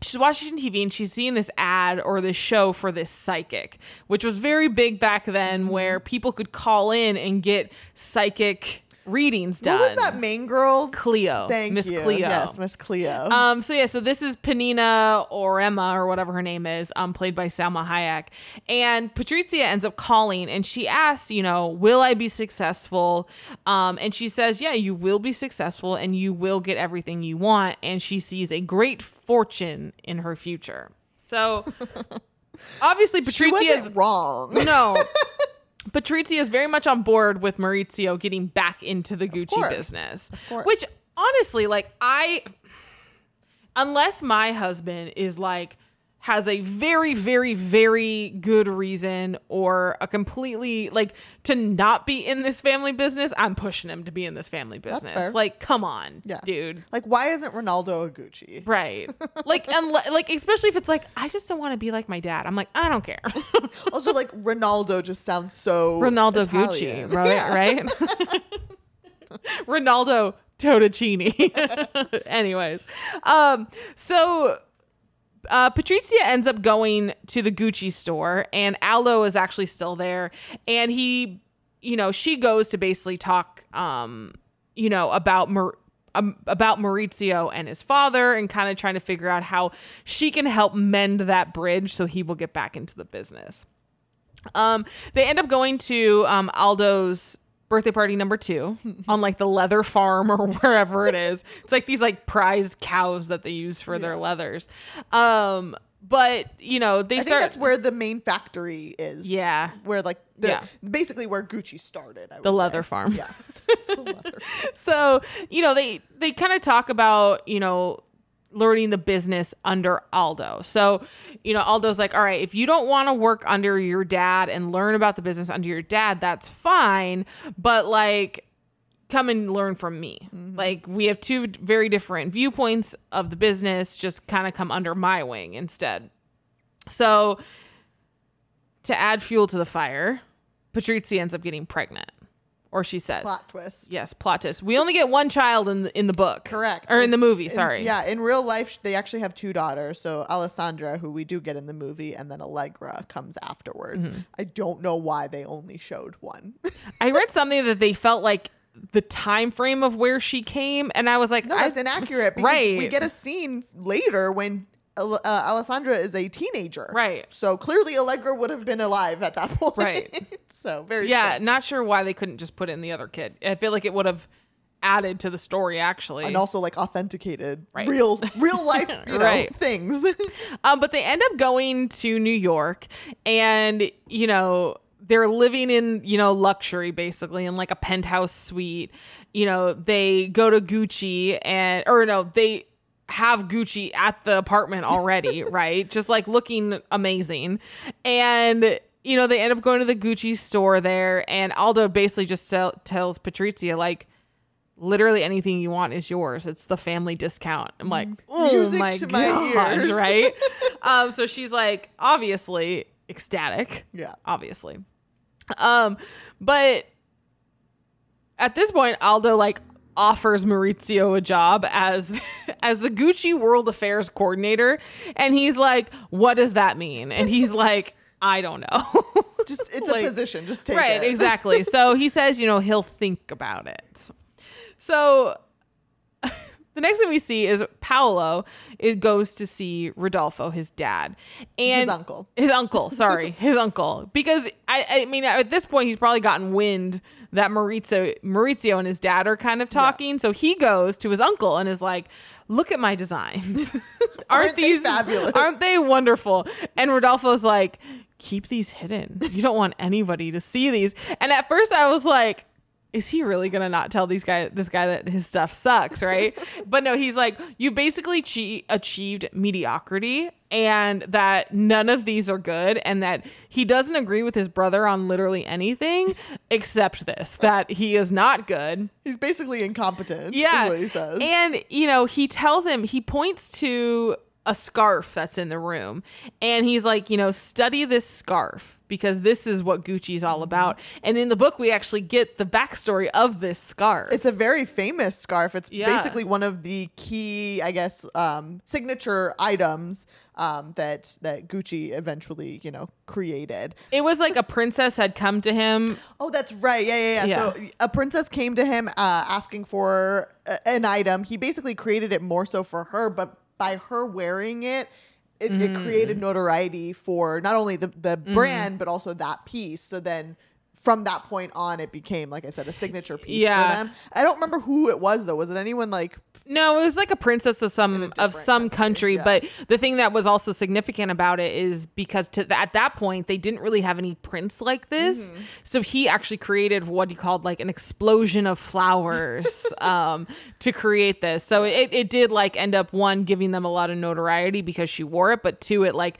She's watching TV and she's seeing this ad or this show for this psychic, which was very big back then, Mm-hmm. where people could call in and get psychic readings done. What was that main girl's? Cleo. Thank you. Miss you. Cleo. Yes, Miss Cleo. Um, so yeah, so this is Panina or Emma or whatever her name is, um, played by Salma Hayek. And Patricia ends up calling and she asks, you know, will I be successful? Um, and she says, yeah, you will be successful and you will get everything you want. And she sees a great fortune in her future. So obviously she is wrong. no. Patrizia is very much on board with Maurizio getting back into the Gucci course. business. course. Which honestly, like I unless my husband is like has a very very very good reason or a completely like to not be in this family business, I'm pushing him to be in this family business. Like come on, Yeah. dude. Like, why isn't Ronaldo a Gucci? Right. Like and like especially if it's like I just don't want to be like my dad. I'm like, I don't care. Also, like Ronaldo just sounds so Ronaldo Italian. Gucci, right? Yeah. Right? Ronaldo Totticini. Anyways, um, so uh, Patrizia ends up going to the Gucci store, and Aldo is actually still there, and he, you know, she goes to basically talk, um, you know, about Mar- um, about Maurizio and his father, and kind of trying to figure out how she can help mend that bridge so he will get back into the business. Um, they end up going to um, Aldo's birthday party number two on like the leather farm or wherever it is. It's like these like prized cows that they use for their leathers. Um, but you know they I think start. that's where the main factory is. Yeah. Where like the Yeah. basically where Gucci started. I The leather say. farm. Yeah. So you know they they kind of talk about you know learning the business under Aldo. So, you know, Aldo's like, all right, if you don't want to work under your dad and learn about the business under your dad, that's fine. But like, come and learn from me. Mm-hmm. Like, we have two very different viewpoints of the business. Just kind of come under my wing instead. So, to add fuel to the fire, Patrizia ends up getting pregnant, or she says, Plot twist. Yes, plot twist. We only get one child in the, in the book. Correct. Or in the movie, In- sorry. yeah, in real life, they actually have two daughters. So Alessandra, who we do get in the movie, and then Allegra comes afterwards. Mm-hmm. I don't know why they only showed one. I read something that they felt like the time frame of where she came and I was like no, I- that's inaccurate because we get a scene later when uh, Alessandra is a teenager. Right. So clearly Allegra would have been alive at that point. Right. so very Yeah, strange. not sure why they couldn't just put in the other kid. I feel like it would have added to the story actually. and also like authenticated Right. real real life you know Right. things Um, but they end up going to New York and, you know, they're living in, you know, luxury basically in like a penthouse suite. You know, they go to Gucci and, or no, they have Gucci at the apartment already, right? Just like looking amazing. And, you know, they end up going to the Gucci store there and Aldo basically just tell, tells Patrizia, like, literally anything you want is yours. It's the family discount. I'm like, oh Music my to my gosh, ears. right? um, so she's like, obviously ecstatic. Yeah. obviously. Um, but at this point, Aldo like offers Maurizio a job as as the Gucci World Affairs coordinator, and he's like, "What does that mean?" And he's like, "I don't know." just it's Like- a position just take right, it right exactly. So he says, you know, he'll think about it. So the next thing we see is Paolo it goes to see Rodolfo, his dad, and His uncle. His uncle, sorry, his uncle, because I, I mean, at this point, he's probably gotten wind that Maurizio, Maurizio and his dad are kind of talking. So he goes to his uncle and is like, "Look at my designs. aren't, Aren't these fabulous?" Aren't they wonderful?" And Rodolfo's like, "Keep these hidden. You don't want anybody to see these." And at first, I was like is he really gonna not tell these guy this guy that his stuff sucks right? But no he's like you basically che- achieved mediocrity and that none of these are good and that he doesn't agree with his brother on literally anything except this that he is not good. He's basically incompetent yeah. is what he says. And you know he tells him he points to a scarf that's in the room and he's like you know study this scarf because this is what gucci's all about and in the book we actually get the backstory of this scarf it's a very famous scarf it's Yeah. basically one of the key i guess um, signature items um, that that gucci eventually you know created it was like a princess had come to him Oh, that's right. Yeah, yeah, yeah. So a princess came to him uh, asking for a- an item. He basically created it more so for her, but by her wearing it, it, it Mm. created notoriety for not only the, the brand but also that piece. So then from that point on, it became, like I said, a signature piece Yeah. for them. I don't remember who it was though. Was it anyone like? No, it was like a princess of some of some country, country, but the thing that was also significant about it is because to th- at that point they didn't really have any prints like this, Mm-hmm. so he actually created what he called like an explosion of flowers um, to create this. So it it did like end up one giving them a lot of notoriety because she wore it, but two it like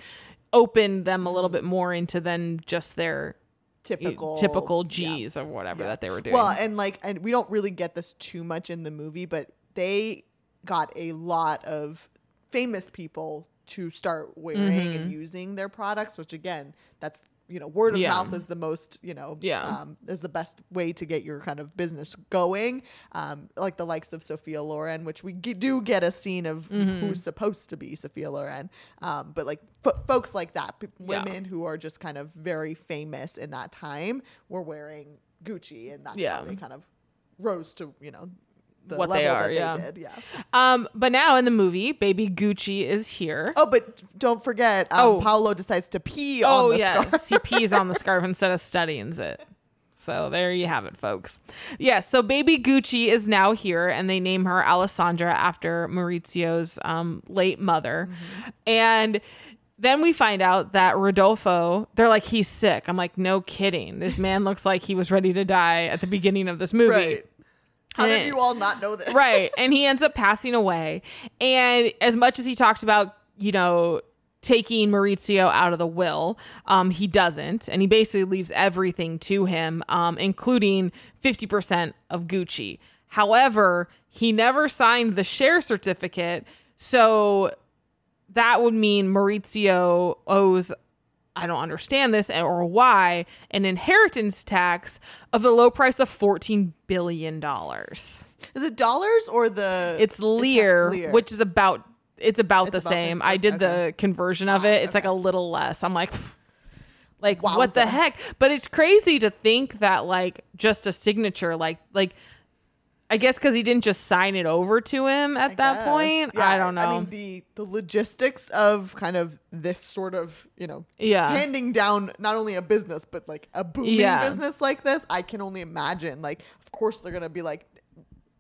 opened them a little bit more into than just their Typical, typical yeah. G's or whatever that they were doing. Well, and like, and we don't really get this too much in the movie, but they got a lot of famous people to start wearing Mm-hmm. and using their products, which again, that's you know, word of Yeah. mouth is the most, you know, Yeah. um, is the best way to get your kind of business going. Um, like the likes of Sophia Loren, which we g- do get a scene of Mm-hmm. who's supposed to be Sophia Loren, um, but like fo- folks like that, p- Yeah. women who are just kind of very famous in that time, were wearing Gucci, and that's Yeah. how they kind of rose to you know the What level they are, that yeah. they did. Yeah. um, but now in the movie, baby Gucci is here. Oh, but don't forget, um, Oh. Paolo decides to pee on Oh the yes, scarf. he pees on the scarf instead of studying it. So there you have it, folks. Yes, so baby Gucci is now here, and they name her Alessandra after Maurizio's um, late mother. Mm-hmm. And then we find out that Rodolfo, they're like, he's sick. I'm like, no kidding. This man looks like he was ready to die at the beginning of this movie. Right. How And did you all not know this? right. And he ends up passing away. And as much as he talked about, you know, taking Maurizio out of the will, um, he doesn't. And he basically leaves everything to him, um, including 50% of Gucci. However, he never signed the share certificate. So that would mean Maurizio owes I don't understand this or why an inheritance tax of the low price of 14 billion dollars. Is it dollars or the? It's Lear, Lear. which is about it's about the about same. the- I did okay. Ah, the conversion of it. It's like a little less. I'm like like what the heck? But it's crazy to think that like just a signature like like I guess cuz he didn't just sign it over to him at I that guess. point. Yeah, I don't know. I mean, the the logistics of kind of this sort of you know Yeah. handing down not only a business but like a booming Yeah. business like this, I can only imagine. Like, of course they're gonna be like.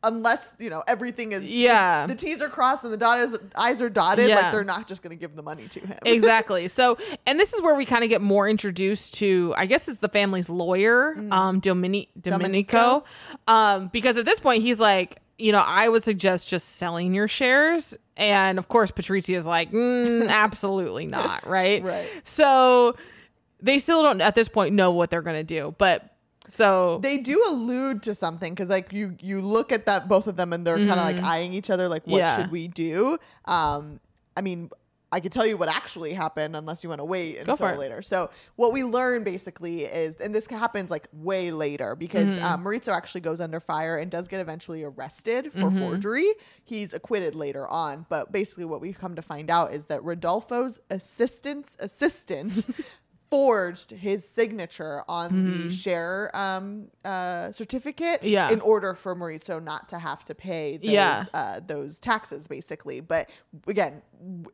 Unless you know everything is Yeah. the, T's are crossed and the dot is, I's are dotted, Yeah. like they're not just gonna give the money to him. exactly. So, and this is where we kind of get more introduced to, I guess it's the family's lawyer, um, Domini- Domenico, Domenico. um, because at this point he's like, you know, I would suggest just selling your shares, and of course Patrizia is like, mm, absolutely not, right? Right. So they still don't at this point know what they're gonna do, but so they do allude to something because like you you look at that both of them and they're kind of like eyeing each other like what Mm-hmm. Yeah. should we do um i mean i could tell you what actually happened unless you want to wait until later so what we learn basically is and this happens like way later because Mm-hmm. um, Maurizio actually goes under fire and does get eventually arrested for Mm-hmm. forgery he's acquitted later on but basically what we've come to find out is that rodolfo's assistant's assistant forged his signature on the share um, uh, certificate Mm-hmm. Yeah. in order for Maurizio not to have to pay those, Yeah. uh, those taxes, basically. But again,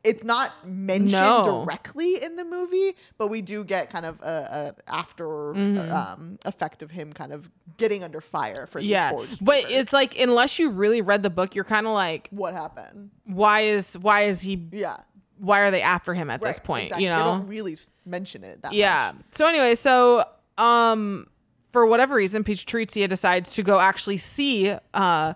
it's not mentioned No. directly in the movie, but we do get kind of a, a after Mm-hmm. um, effect of him kind of getting under fire for these yeah, forged but papers. it's like unless you really read the book, you're kind of like, what happened. why is why is he? Yeah. Why are they after him at this point? exactly. You they don't really mention it that much. Yeah. much. So anyway, so um for whatever reason, Peach Patrizia decides to go actually see uh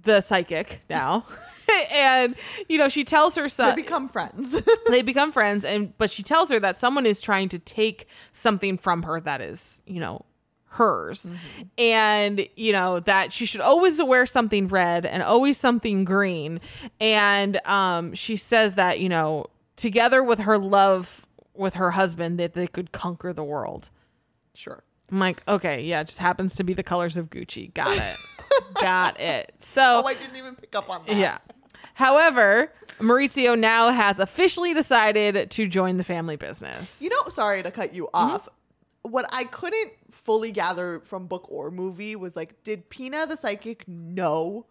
the psychic now. and you know, she tells her son They become friends. they become friends and but she tells her that someone is trying to take something from her that is, you know, hers. And you know, that she should always wear something red and always something green. And um she says that, you know, together with her love with her husband that they could conquer the world. sure. I'm like, okay, yeah, it just happens to be the colors of Gucci. Got it. Got it. So Oh, I didn't even pick up on that. yeah. However, Maurizio now has officially decided to join the family business. You know, sorry to cut you Mm-hmm. What I couldn't fully gather from book or movie was like, did Pina the psychic know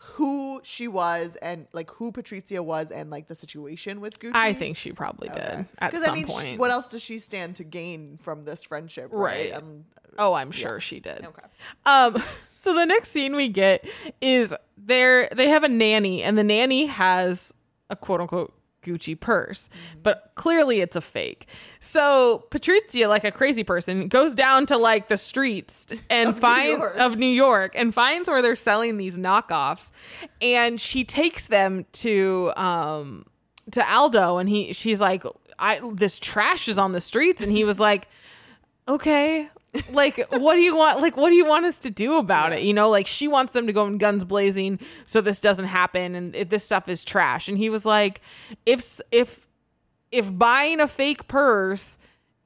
who she was and like who Patrizia was and like the situation with Gucci? I think she probably did at some I mean, point. what else does she stand to gain from this friendship? Right. Right. Um, oh, I'm sure she did. okay. Um, so the next scene we get is there they have a nanny, and the nanny has a quote unquote Gucci purse, but clearly it's a fake. So Patrizia, like a crazy person, goes down to like the streets and Of finds of New York and finds where they're selling these knockoffs, and she takes them to um to Aldo, and he she's like, I this trash is on the streets, and he was like okay like what do you want like what do you want us to do about it? You know like she wants them to go in guns blazing so this doesn't happen and if this stuff is trash. And he was like if if if buying a fake purse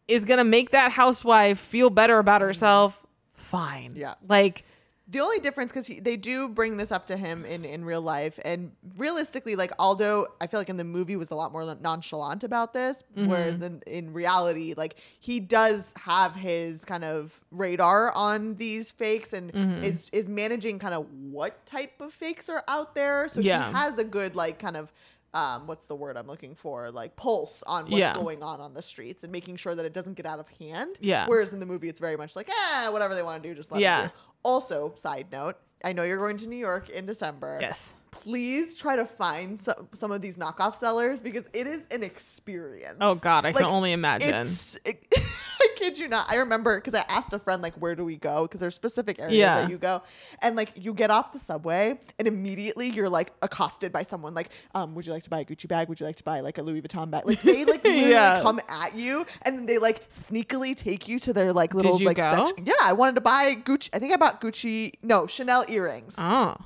is gonna make that housewife feel better about herself fine. Yeah. like The only difference, because they do bring this up to him in, in real life, and realistically, like Aldo, I feel like in the movie was a lot more nonchalant about this, whereas in, in reality, like he does have his kind of radar on these fakes and is is managing kind of what type of fakes are out there. So Yeah. he has a good like kind of. Um, what's the word I'm looking for? Like pulse on what's Yeah. going on on the streets and making sure that it doesn't get out of hand. Yeah. Whereas in the movie, it's very much like, eh, whatever they want to do, just let Yeah. them do. Also, side note, I know you're going to New York in December. yes Please try to find some, some of these knockoff sellers because it is an experience. oh god i Like, can only imagine It's, it, kid you not. I remember because I asked a friend, like, where do we go? Because there's specific areas Yeah. that you go. And, like, you get off the subway and immediately you're, like, accosted by someone, like, um, would you like to buy a Gucci bag? Would you like to buy, like, a Louis Vuitton bag? Like, they, like, literally Yeah. come at you and then they, like, sneakily take you to their, like, little, like, go? section. Yeah, I wanted to buy Gucci. I think I bought Gucci, no, Chanel earrings oh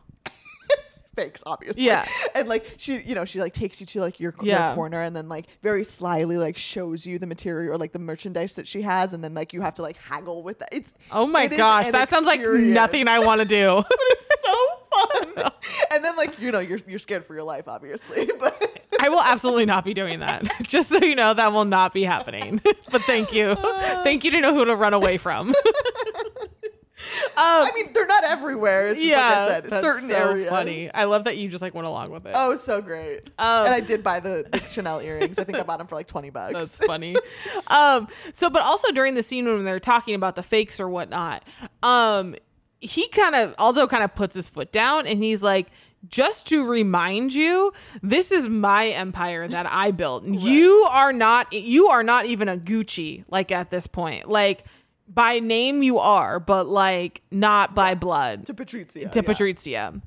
fakes, obviously. Yeah. And like she, you know, she like takes you to like your, your corner and then like very slyly like shows you the material or like the merchandise that she has, and then like you have to like haggle with that. It's oh my it gosh that sounds like nothing i want to do but It's so fun. and then like you know you're you're scared for your life, obviously, but. I will absolutely not be doing that. Just so you know, that will not be happening. but thank you. thank you to know who to run away from. I mean, they're not everywhere. It's just yeah, like I said, it's that's certain so areas. funny. I love that you just like went along with it. Oh, so great. Um, and I did buy the, the Chanel earrings. I think I bought them for like 20 bucks. That's funny. um, so, but also during the scene when they're talking about the fakes or whatnot, um, he kind of Aldo kind of puts his foot down and he's like, just to remind you, this is my empire that I built. You are not. You are not even a Gucci. Like at this point, like by name you are, but like not by blood to Patrizia. to yeah. Patrizia.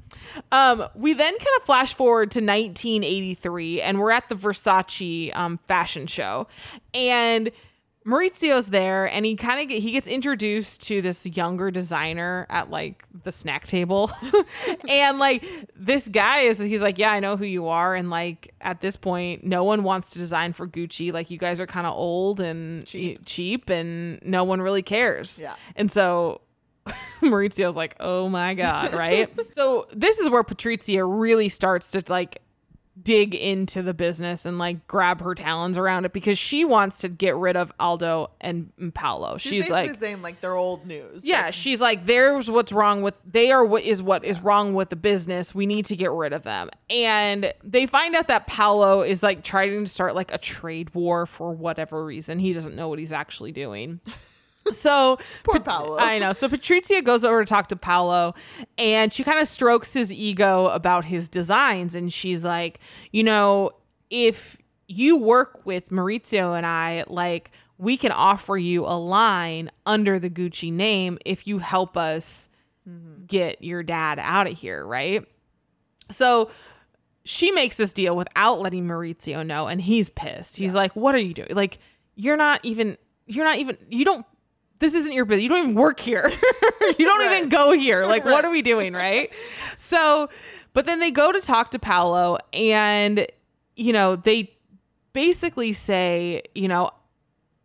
Um, we then kind of flash forward to 1983, and we're at the Versace um, fashion show, and Maurizio's there, and he kind of get, he gets introduced to this younger designer at like the snack table, and like this guy is he's like, yeah, I know who you are, and like at this point, no one wants to design for Gucci. Like you guys are kind of old and Cheap. cheap, and no one really cares. Yeah. and so Maurizio's like, oh my God, right? so this is where Patrizia really starts to like dig into the business and like grab her talons around it because she wants to get rid of Aldo and, Paolo. She's, She's, like, saying like they're old news. yeah, Like, she's like, there's what's wrong with they are what is what is wrong with the business. We need to get rid of them. And they find out that Paolo is like trying to start like a trade war for whatever reason. He doesn't know what he's actually doing. So Poor Paolo. I know. So Patrizia goes over to talk to Paolo and she kind of strokes his ego about his designs. And she's like, you know, if you work with Maurizio and I, like, we can offer you a line under the Gucci name if you help us mm-hmm. get your dad out of here, right? So she makes this deal without letting Maurizio know, and he's pissed. He's like, What are you doing? Like, you're not even, you're not even, you don't, this isn't your business. You don't even work here. you don't Right. even go here. Like, what are we doing? Right. so, but then they go to talk to Paolo, and, you know, they basically say, you know,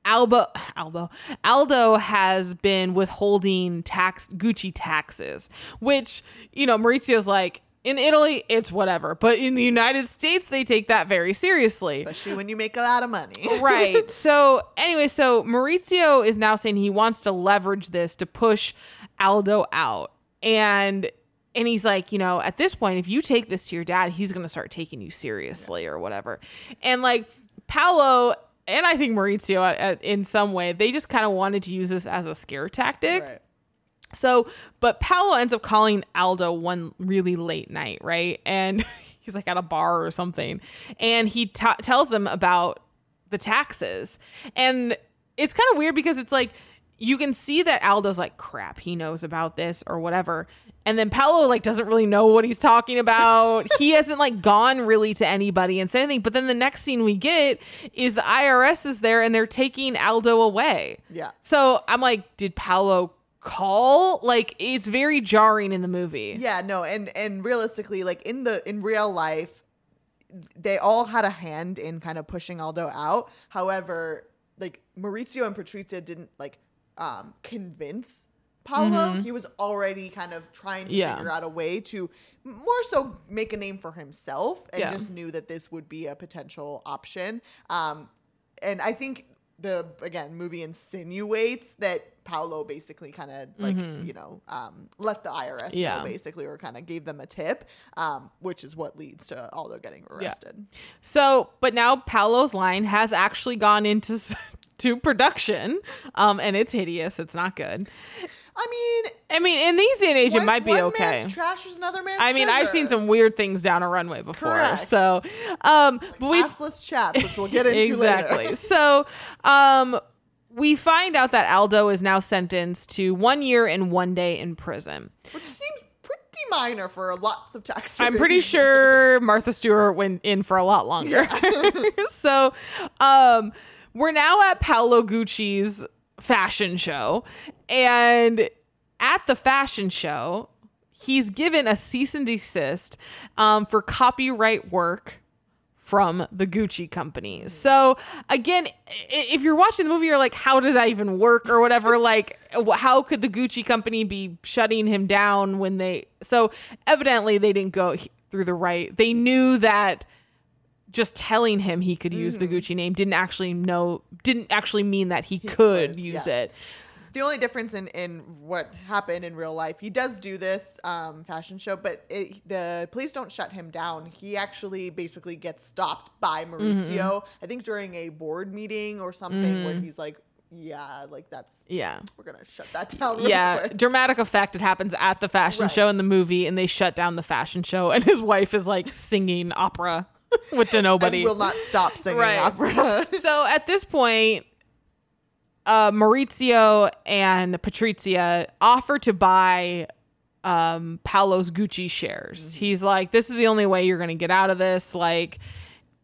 Albo Albo Aldo has been withholding tax Gucci taxes, which you know Maurizio's like in Italy it's whatever, but in the United States they take that very seriously. especially when you make a lot of money. right. So anyway, so Maurizio is now saying he wants to leverage this to push Aldo out. And and he's like, you know, at this point, if you take this to your dad, he's going to start taking you seriously or whatever. And like Paolo and I think Maurizio, at, at, in some way, they just kind of wanted to use this as a scare tactic. Right. So, but Paolo ends up calling Aldo one really late night, right? And he's like at a bar or something, and he t- tells him about the taxes, and it's kind of weird because it's like you can see that Aldo's like, crap, he knows about this or whatever. And then Paolo like doesn't really know what he's talking about. he hasn't like gone really to anybody and said anything. But then the next scene we get is the IRS is there and they're taking Aldo away. Yeah. So I'm like, did Paolo call? Like it's very jarring in the movie. Yeah, no, and and realistically, like in the in real life, they all had a hand in kind of pushing Aldo out. However, like Maurizio and Patrizia didn't like um convince Paolo. He was already kind of trying to Mm-hmm. Yeah. figure out a way to more so make a name for himself and Yeah. just knew that this would be a potential option. Um and I think the again movie insinuates that Paolo basically kind of like you know um, let the IRS Mm-hmm. Yeah. know basically or kind of gave them a tip, um, which is what leads to Aldo getting arrested. So, but now Paolo's line has actually gone into to production, um, and it's hideous. It's not good. I mean, I mean, in these day and age, it might be one okay. Trash is another man's I mean, I've seen some weird things down a runway before. Correct. So, um, but we assless chaps, which we'll get into exactly. so, um, we find out that Aldo is now sentenced to one year and one day in prison. Which seems pretty minor for lots of tax. I'm pretty sure Martha Stewart went in for a lot longer. so, um, we're now at Paolo Gucci's fashion show, and at the fashion show, he's given a cease and desist um, for copyright work from the Gucci company. So again, if you're watching the movie, you're like, how does that even work or whatever? like, how could the Gucci company be shutting him down when they? So evidently, they didn't go through the right. They knew that just telling him he could use the mm-hmm. Gucci name didn't actually know didn't actually mean that he, could, could, use yeah. it. The only difference in, in what happened in real life, he does do this um, fashion show, but it, the police don't shut him down. He actually basically gets stopped by Maurizio, Mm-hmm. I think during a board meeting or something, where he's like, yeah, like that's, Yeah. we're going to shut that down real yeah, quick. dramatic effect. It happens at the fashion Right. show in the movie, and they shut down the fashion show, and his wife is like singing opera with to nobody. And will not stop singing Right. opera. so at this point, uh, Maurizio and Patrizia offer to buy um, Paolo's Gucci shares. He's like, "This is the only way you're going to get out of this. Like."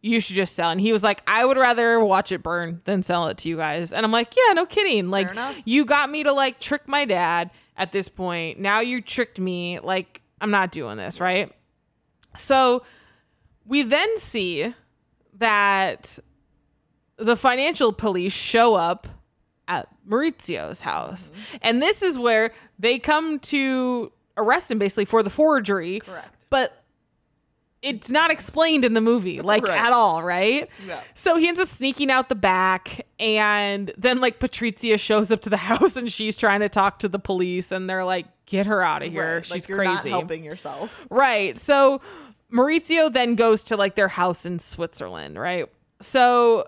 You should just sell. And he was like, I would rather watch it burn than sell it to you guys. And I'm like, yeah, no kidding. Like, you got me to like trick my dad at this point. Now you tricked me. Like, I'm not doing this, right? So we then see that the financial police show up at Maurizio's house. Mm-hmm. And this is where they come to arrest him basically for the forgery. Correct. But it's not explained in the movie, like Right. at all, right? No. So he ends up sneaking out the back, and then like Patrizia shows up to the house and she's trying to talk to the police, and they're like, get her out of here. Right, She's like you're crazy. not helping yourself. Right. So Maurizio then goes to like their house in Switzerland, right? So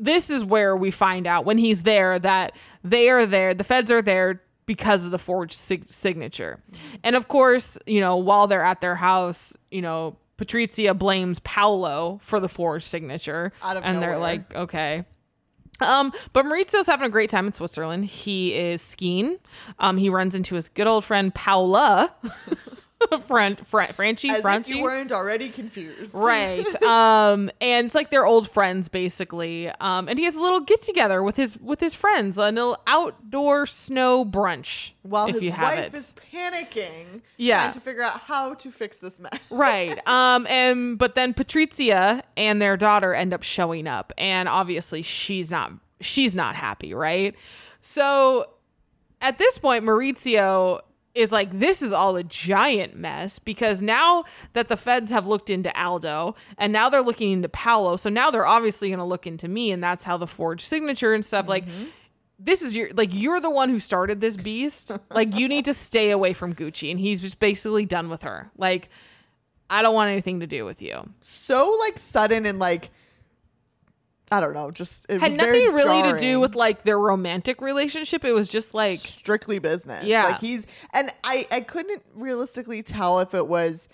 this is where we find out when he's there that they are there, the feds are there because of the forged sig- signature. And of course, you know, while they're at their house, you know, Patrizia blames Paolo for the forged signature. Out of and they're like, okay. Um, but Maurizio's having a great time in Switzerland. He is skiing. Um, he runs into his good old friend Paola, friend Fra- Franchi, As if you weren't already confused. Right. Um, and it's like they're old friends basically. Um, and he has a little get together with his with his friends, a little outdoor snow brunch. While his wife it. is panicking, Yeah. trying to figure out how to fix this mess. right. Um, and but then Patrizia and their daughter end up showing up, and obviously she's not she's not happy, right? So at this point, Maurizio is like, this is all a giant mess because now that the feds have looked into Aldo and now they're looking into Paolo, so now they're obviously going to look into me, and that's how the forged signature and stuff like. Mm-hmm. this is your like you're the one who started this beast. like you need to stay away from Gucci and he's just basically done with her. Like I don't want anything to do with you. So like sudden and like I don't know, just it Had was very nothing really to do with like their romantic relationship. It was just like strictly business. Yeah. Like he's and I I couldn't realistically tell if it was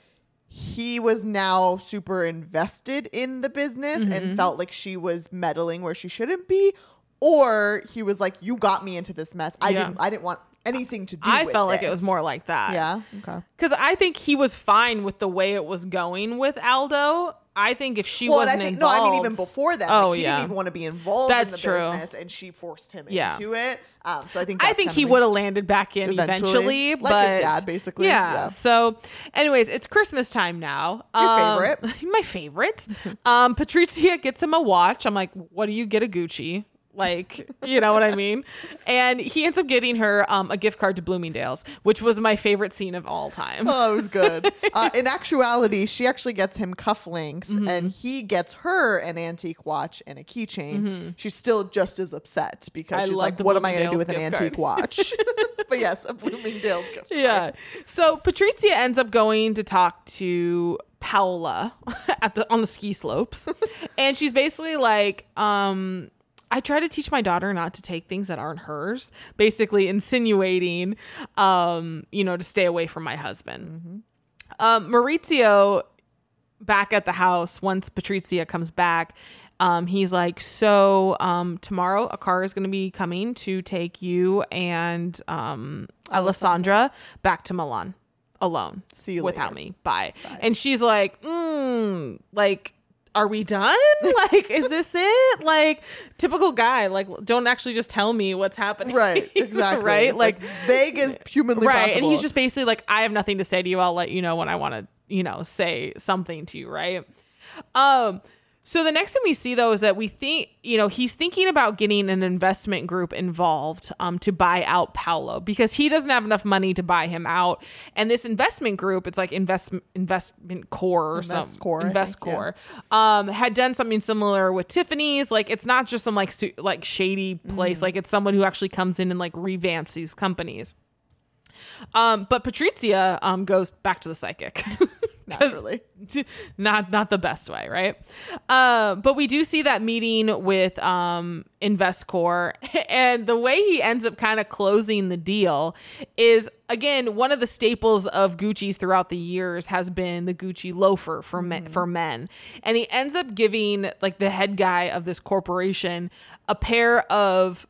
he was now super invested in the business Mm-hmm. and felt like she was meddling where she shouldn't be or he was like you got me into this mess. I Yeah. didn't I didn't want anything to do with it. I felt like it was more like that. Yeah. Okay. Because I think he was fine with the way it was going with Aldo. I think if she Well, wasn't I think involved, no, I mean even before that. Oh, like, he yeah. didn't even want to be involved That's in the true. business and she forced him Yeah. into it. Um so I think I think he would have landed back in Eventually. eventually, Like his but dad, basically. Yeah. Yeah. So, anyways, it's Christmas time now. Your Um, favorite. my favorite. um, Patrizia gets him a watch. I'm like, what do you get a Gucci? Like, you know what I mean? And he ends up getting her um, a gift card to Bloomingdale's, which was my favorite scene of all time. Oh, it was good. uh, in actuality, she actually gets him cufflinks, Mm-hmm. and he gets her an antique watch and a keychain. She's still just as upset because Mm-hmm. I she's like, "What am I going to do with an antique watch?" but yes, a Bloomingdale's gift. card. Yeah. So Patrizia ends up going to talk to Paola at the on the ski slopes. and she's basically like, um, I try to teach my daughter not to take things that aren't hers, basically insinuating um, you know, to stay away from my husband. Um, Maurizio back at the house once Patrizia comes back. Um, he's like, so um, tomorrow a car is going to be coming to take you and um, Alessandra back to Milan alone See you without later. me. Bye. And she's like, mm, like, are we done? like, is this it? Like, typical guy. Like, don't actually just tell me what's happening. Right, exactly. right. Like, vague as humanly right possible. and he's just basically like i have nothing to say to you i'll let you know when i want to you know say something to you right um so the next thing we see though is that we think you know he's thinking about getting an investment group involved um to buy out Paolo because he doesn't have enough money to buy him out. And this investment group it's like investment investment core or something. Investcorp, I think, invest core. Um had done something similar with Tiffany's. Like it's not just some like su- like shady place. Like it's someone who actually comes in and like revamps these companies. Um, but Patrizia um goes back to the psychic. Naturally. not not the best way, right? Uh, but we do see that meeting with um Investcorp, and the way he ends up kind of closing the deal is again one of the staples of Gucci's throughout the years has been the Gucci loafer for men for men, and he ends up giving like the head guy of this corporation a pair of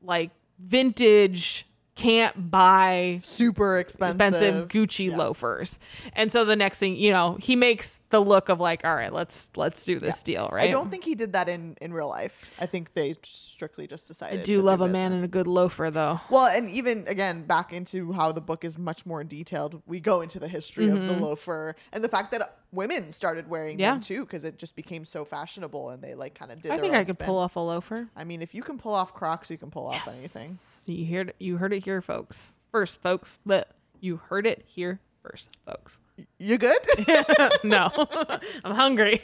like vintage can't buy super expensive. expensive Gucci loafers. And so the next thing, you know, he makes the look of like, all right, let's let's do this deal, right? I don't think he did that in in real life. I think they strictly just decided. I do love a man in a good loafer though. Well, and even again, back into how the book is much more detailed, we go into the history of the mm-hmm. loafer and the fact that women started wearing. Yeah. them too because it just became so fashionable and they like kind of did. I think I could spin. pull off a loafer. I mean, if you can pull off Crocs, you can pull off anything. You heard you heard it here, folks. First, folks, but you heard it here first, folks. You good? no, I'm hungry.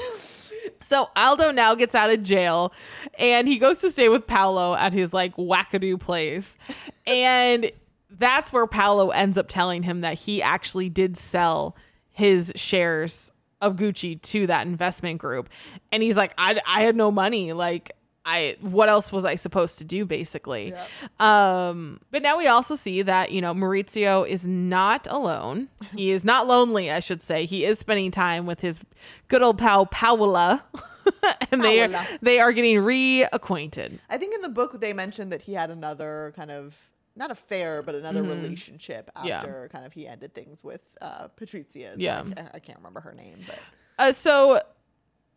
so Aldo now gets out of jail and he goes to stay with Paolo at his like wackadoo place. And that's where Paolo ends up telling him that he actually did sell his shares of Gucci to that investment group. And he's like, I, I had no money. Like, I what else was I supposed to do basically? Um, but now we also see that you know Maurizio is not alone. He is not lonely, I should say. He is spending time with his good old pal Paola, and they are, they are getting reacquainted. I think in the book they mentioned that he had another kind of not affair, but another relationship Mm-hmm. Yeah. after kind of he ended things with uh, Patrizia. Yeah. I, I can't remember her name, but Uh, so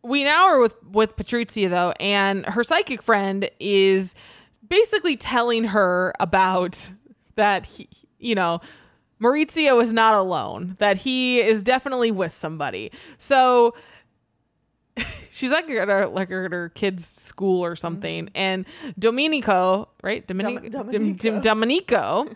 we now are with with Patrizia though, and her psychic friend is basically telling her about that he, you know, Maurizio is not alone, that he is definitely with somebody. So she's like at her like at her kids' school or something, and Domenico, right? Domenico, Dom- Domenico. Domenico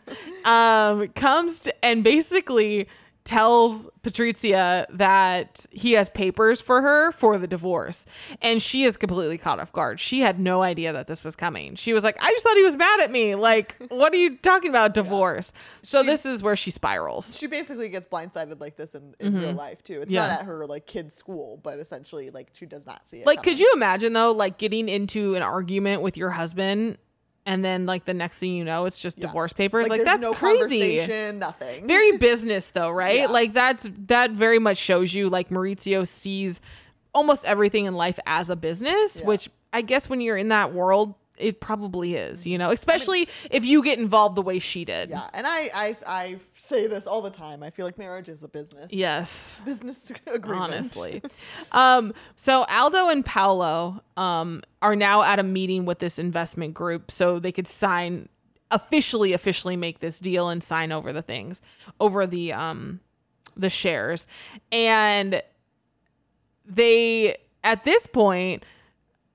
um, comes to, and basically tells Patrizia that he has papers for her for the divorce. And she is completely caught off guard. She had no idea that this was coming. She was like, I just thought he was mad at me. Like, what are you talking about? Divorce. So She- this is where she spirals. She basically gets blindsided like this in, in real life too. It's Mm-hmm. Yeah. not at her like kid's school, but essentially like she does not see it. Like, could you imagine though, like getting into an argument with your husband and then like the next thing you know, it's just Yeah. divorce papers? Like, there's that's no crazy. conversation, nothing. very business though, right? Yeah. Like that's that very much shows you like Maurizio sees almost everything in life as a business, Yeah. which I guess when you're in that world, it probably is, you know, especially if you get involved the way she did. yeah, and I, I I say this all the time. I feel like marriage is a business. Yes. business agreement. honestly. um, so Aldo and Paolo um, are now at a meeting with this investment group so they could sign officially officially make this deal and sign over the things over the um the shares and they at this point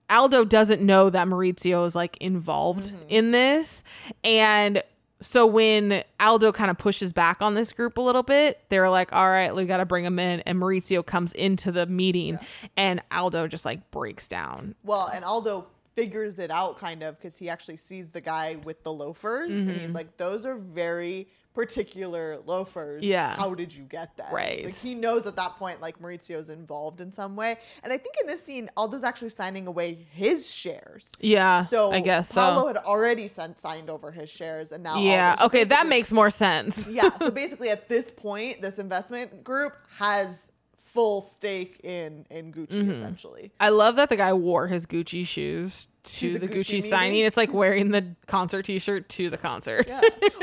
Aldo doesn't know that Maurizio is like involved in this. And so when Aldo kind of pushes back on this group a little bit, they're like, all right, we got to bring him in. And Maurizio comes into the meeting and Aldo just like breaks down. Well, and Aldo figures it out kind of because he actually sees the guy with the loafers, and Mm-hmm. he's like, "Those are very particular loafers. Yeah. how did you get that? Right. Like he knows at that point, like Maurizio's involved in some way, and I think in this scene, Aldo's actually signing away his shares. Yeah. So I guess Paolo so. had already sent, signed over his shares, and now Yeah. Aldo's Okay. That makes more sense. yeah. So basically, at this point, this investment group has full stake in in Gucci Mm-hmm. essentially. I love that the guy wore his Gucci shoes to, To the, the Gucci, Gucci signing. It's like wearing the concert t shirt to the concert. Yeah.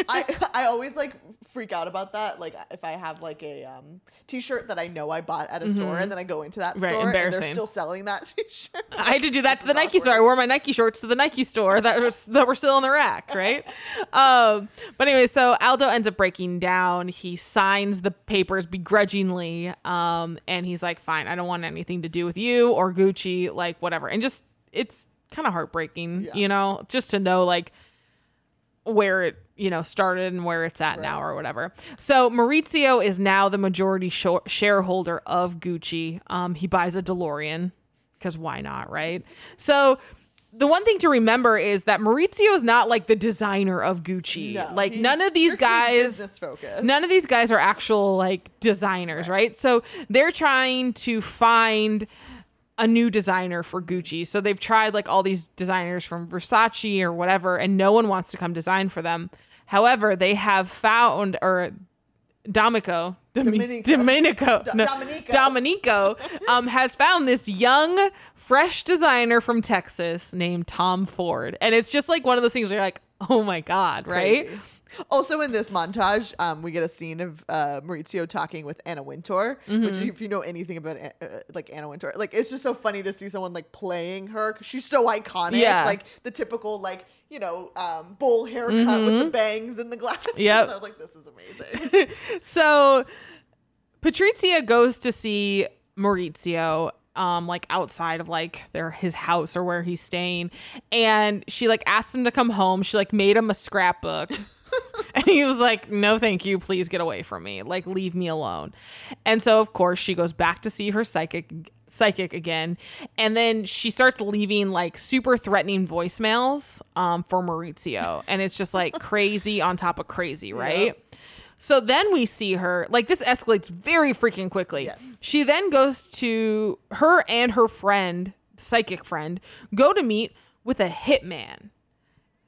I I always like freak out about that. Like if I have like a um t-shirt that I know I bought at a store and then I go into that Mm-hmm. Right, store and they're still selling that t-shirt. I had to do that to the Nike store. I wore my Nike shorts to the Nike store that was that were still in the rack, right? um, but anyway, so Aldo ends up breaking down. He signs the papers begrudgingly, um, and he's like, "Fine, I don't want anything to do with you or Gucci, like whatever." And just it's kind of heartbreaking, Yeah. you know, just to know like where it you know started and where it's at now or whatever. So Maurizio is now the majority sho- shareholder of Gucci. Um, he buys a DeLorean because why not, right? So the one thing to remember is that Maurizio is not like the designer of Gucci. No, like none of these guys. None of these guys are actual like designers, right? So they're trying to find a new designer for Gucci. So they've tried like all these designers from Versace or whatever, and no one wants to come design for them. However, they have found or Domenico, Domi- Domenico. Domenico, Do- no, Domenico. Domenico, um, has found this young, fresh designer from Texas named Tom Ford, and it's just like one of those things where you're like, oh my god, right? Crazy. Also, in this montage, um, we get a scene of uh, Maurizio talking with Anna Wintour, which, Mm-hmm. if you know anything about uh, like Anna Wintour, like it's just so funny to see someone like playing her because she's so iconic. Yeah. Like the typical like you know um, bowl haircut with the bangs and the glasses. Mm-hmm. Yep. I was like, this is amazing. so Patrizia goes to see Maurizio um like outside of like their his house or where he's staying and she like asked him to come home she like made him a scrapbook and he was like no thank you please get away from me like leave me alone and so of course she goes back to see her psychic psychic again and then she starts leaving like super threatening voicemails um for Maurizio and it's just like crazy on top of crazy right Yep. so then we see her, like this escalates very freaking quickly. Yes. She then goes to her and her friend, psychic friend, go to meet with a hitman.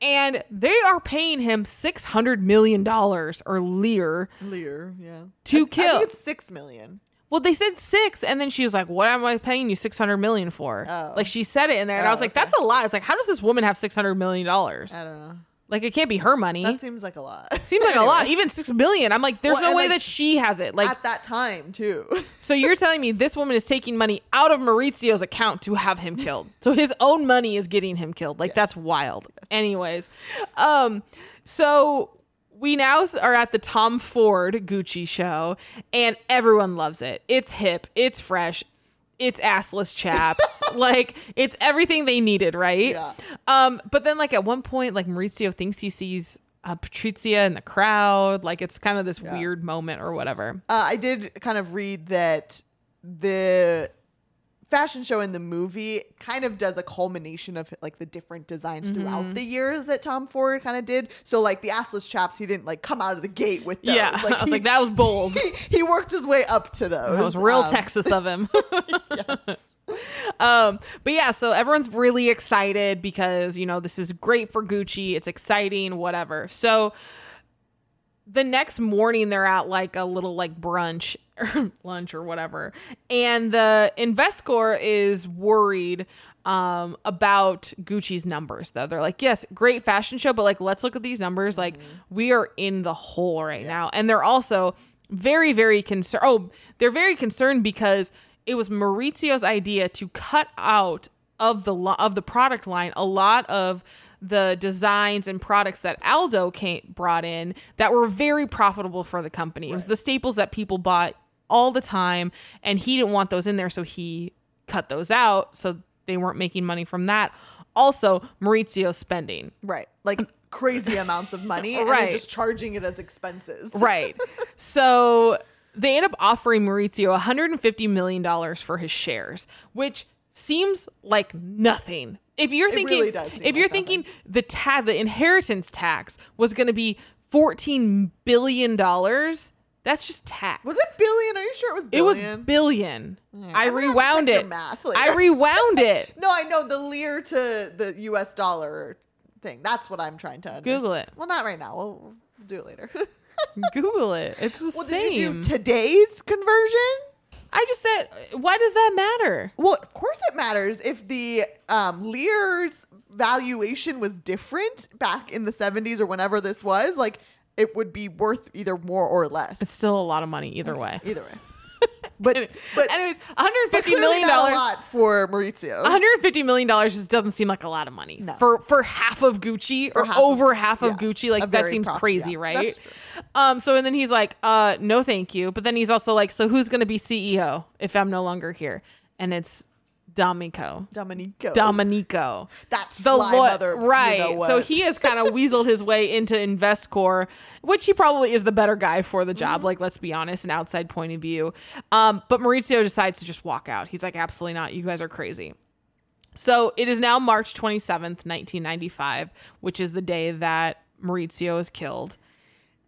And they are paying him $600 million or lire. lire, yeah. To I- I kill. think it's six million. Well, they said six, and then she was like, "What am I paying you six hundred million for?" Oh. Like she said it in there, and I Oh, was like, okay. "That's a lot." It's like, how does this woman have six hundred million dollars? I don't know. Like, it can't be her money. That seems like a lot. Seems like a lot. Even six million. I'm like, there's Well, no way like, that she has it. Like, At that time too. So you're telling me this woman is taking money out of Maurizio's account to have him killed. So his own money is getting him killed. Like that's wild. Anyways, um so we now are at the Tom Ford Gucci show and everyone loves it. It's hip, it's fresh, it's assless chaps. like it's everything they needed, right? Yeah. Um but then like at one point like Maurizio thinks he sees uh, Patrizia in the crowd. Like it's kind of this Yeah. weird moment or whatever. Uh, I did kind of read that the fashion show in the movie kind of does a culmination of like the different designs Mm-hmm. throughout the years that Tom Ford kind of did. So like the assless chaps, he didn't like come out of the gate with those. Yeah, I was he, like, that was bold. he, he worked his way up to those. That was real Um, Texas of him. yes. um, but yeah, so everyone's really excited because you know this is great for Gucci. It's exciting, whatever. So the next morning they're at like a little like brunch or lunch or whatever, and the Investor is worried um about Gucci's numbers though. They're like, "Yes, great fashion show, but like let's look at these numbers. Like we are in the hole right now." And they're also very very concerned. Oh, they're very concerned because it was Maurizio's idea to cut out of the lo- of the product line a lot of the designs and products that Aldo came brought in that were very profitable for the company. It was the staples that people bought all the time and he didn't want those in there so he cut those out so they weren't making money from that. Also, Maurizio's spending. Right. Like crazy amounts of money Right. then just charging it as expenses. Right. so they end up offering Maurizio $150 million for his shares, which seems like nothing. If you're It thinking, really if you're thinking the ta- the inheritance tax was going to be 14 billion dollars, that's just tax. Was it billion? Are you sure it was billion? It was billion? billion. I rewound it. I rewound it. no, I know the lire to the US dollar thing. That's what I'm trying to understand. Google it. Well, not right now. We'll, we'll do it later. Google it. It's the well, same. did you do today's conversion? I just said, why does that matter? Well, of course it matters if the um, Lear's valuation was different back in the 70s or whenever this was. Like, it would be worth either more or less. It's still a lot of money either way. Either way. But, but, Anyways, but 150 clearly million not a dollars. lot for Maurizio. 150 million dollars just doesn't seem like a lot of money No. for for half of Gucci or half of- over half of yeah, Gucci. Like that seems prof- crazy, yeah, right? Um. So and then he's like, uh, no, thank you. But then he's also like, so who's gonna be CEO if I'm no longer here? And it's Domenico. Domenico. Domenico. That's The sly law- mother. you know right. so he has kind of weaseled his way into Investcorp, which he probably is the better guy for the job. Mm-hmm. Like, let's be honest, an outside point of view. Um, but Maurizio decides to just walk out. He's like, absolutely not. You guys are crazy. So it is now March 27th, 1995, which is the day that Maurizio is killed.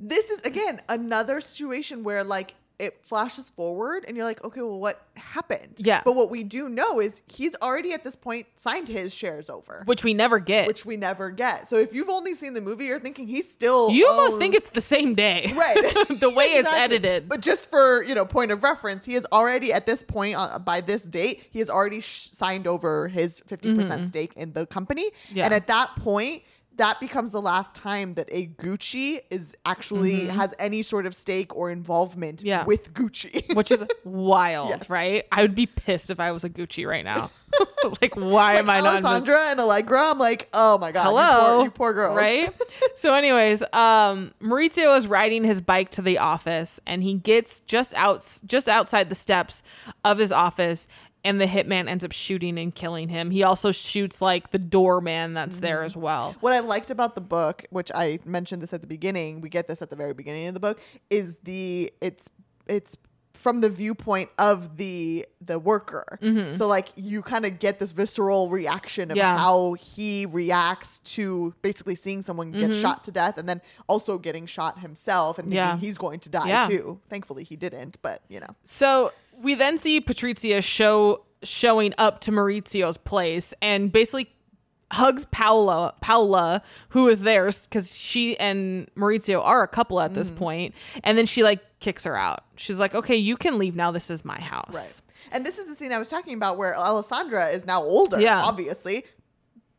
this is again another situation where like it flashes forward and you're like okay well what happened Yeah. but what we do know is he's already at this point signed his shares over Which we never get. which we never get so if you've only seen the movie you're thinking he's still you almost think it's the same day. right the way it's edited. but just for you know point of reference he is already at this point uh, by this date he has already sh- signed over his 50% stake in the company Mm-hmm. Yeah. and at that point that becomes the last time that a Gucci is actually has any sort of stake or involvement Mm-hmm. Yeah. with Gucci. which is wild, Yes. right? I would be pissed if I was a Gucci right now. like, why am I like not? Alessandra and Allegra, I'm like, oh my god, you Hello, poor, you poor girls, right? so, anyways, um, Maurizio is riding his bike to the office, and he gets just out, just outside the steps of his office, and the hitman ends up shooting and killing him. He also shoots like the doorman that's there Mm-hmm. as well. What I liked about the book, which I mentioned this at the beginning, we get this at the very beginning of the book, is the it's it's from the viewpoint of the the worker. So like you kind of get this visceral reaction of Mm-hmm. Yeah. how he reacts to basically seeing someone get shot to death and then also getting shot himself and thinking Mm-hmm. Yeah. he's going to die Yeah. too. Thankfully he didn't, but you know. So we then see Patrizia show showing up to Maurizio's place and basically hugs Paola, Paola, who is there because she and Maurizio are a couple at Mm-hmm. this point, and then she like kicks her out. She's like, "Okay, you can leave now. This is my house." Right. And this is the scene I was talking about where Alessandra is now older, Yeah. obviously,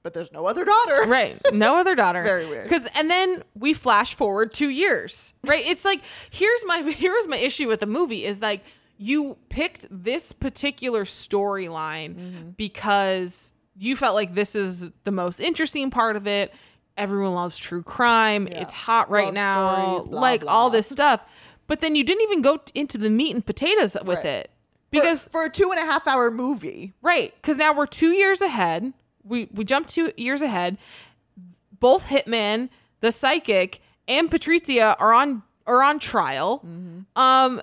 but there's no other daughter. Right. No other daughter. Very weird. Cause and then we flash forward two years. Right. It's like here's my here's my issue with the movie is like you picked this particular storyline Mm-hmm. because you felt like this is the most interesting part of it. Everyone loves true crime. Yeah. It's hot right Love now. stories, blah, like all this stuff. But then you didn't even go t- into the meat and potatoes with Right. it. Because for, a two and a half hour movie, Right, because now we're two years ahead. We we jumped two years ahead. Both Hitman, the psychic, and Patrizia are on are on trial. Um,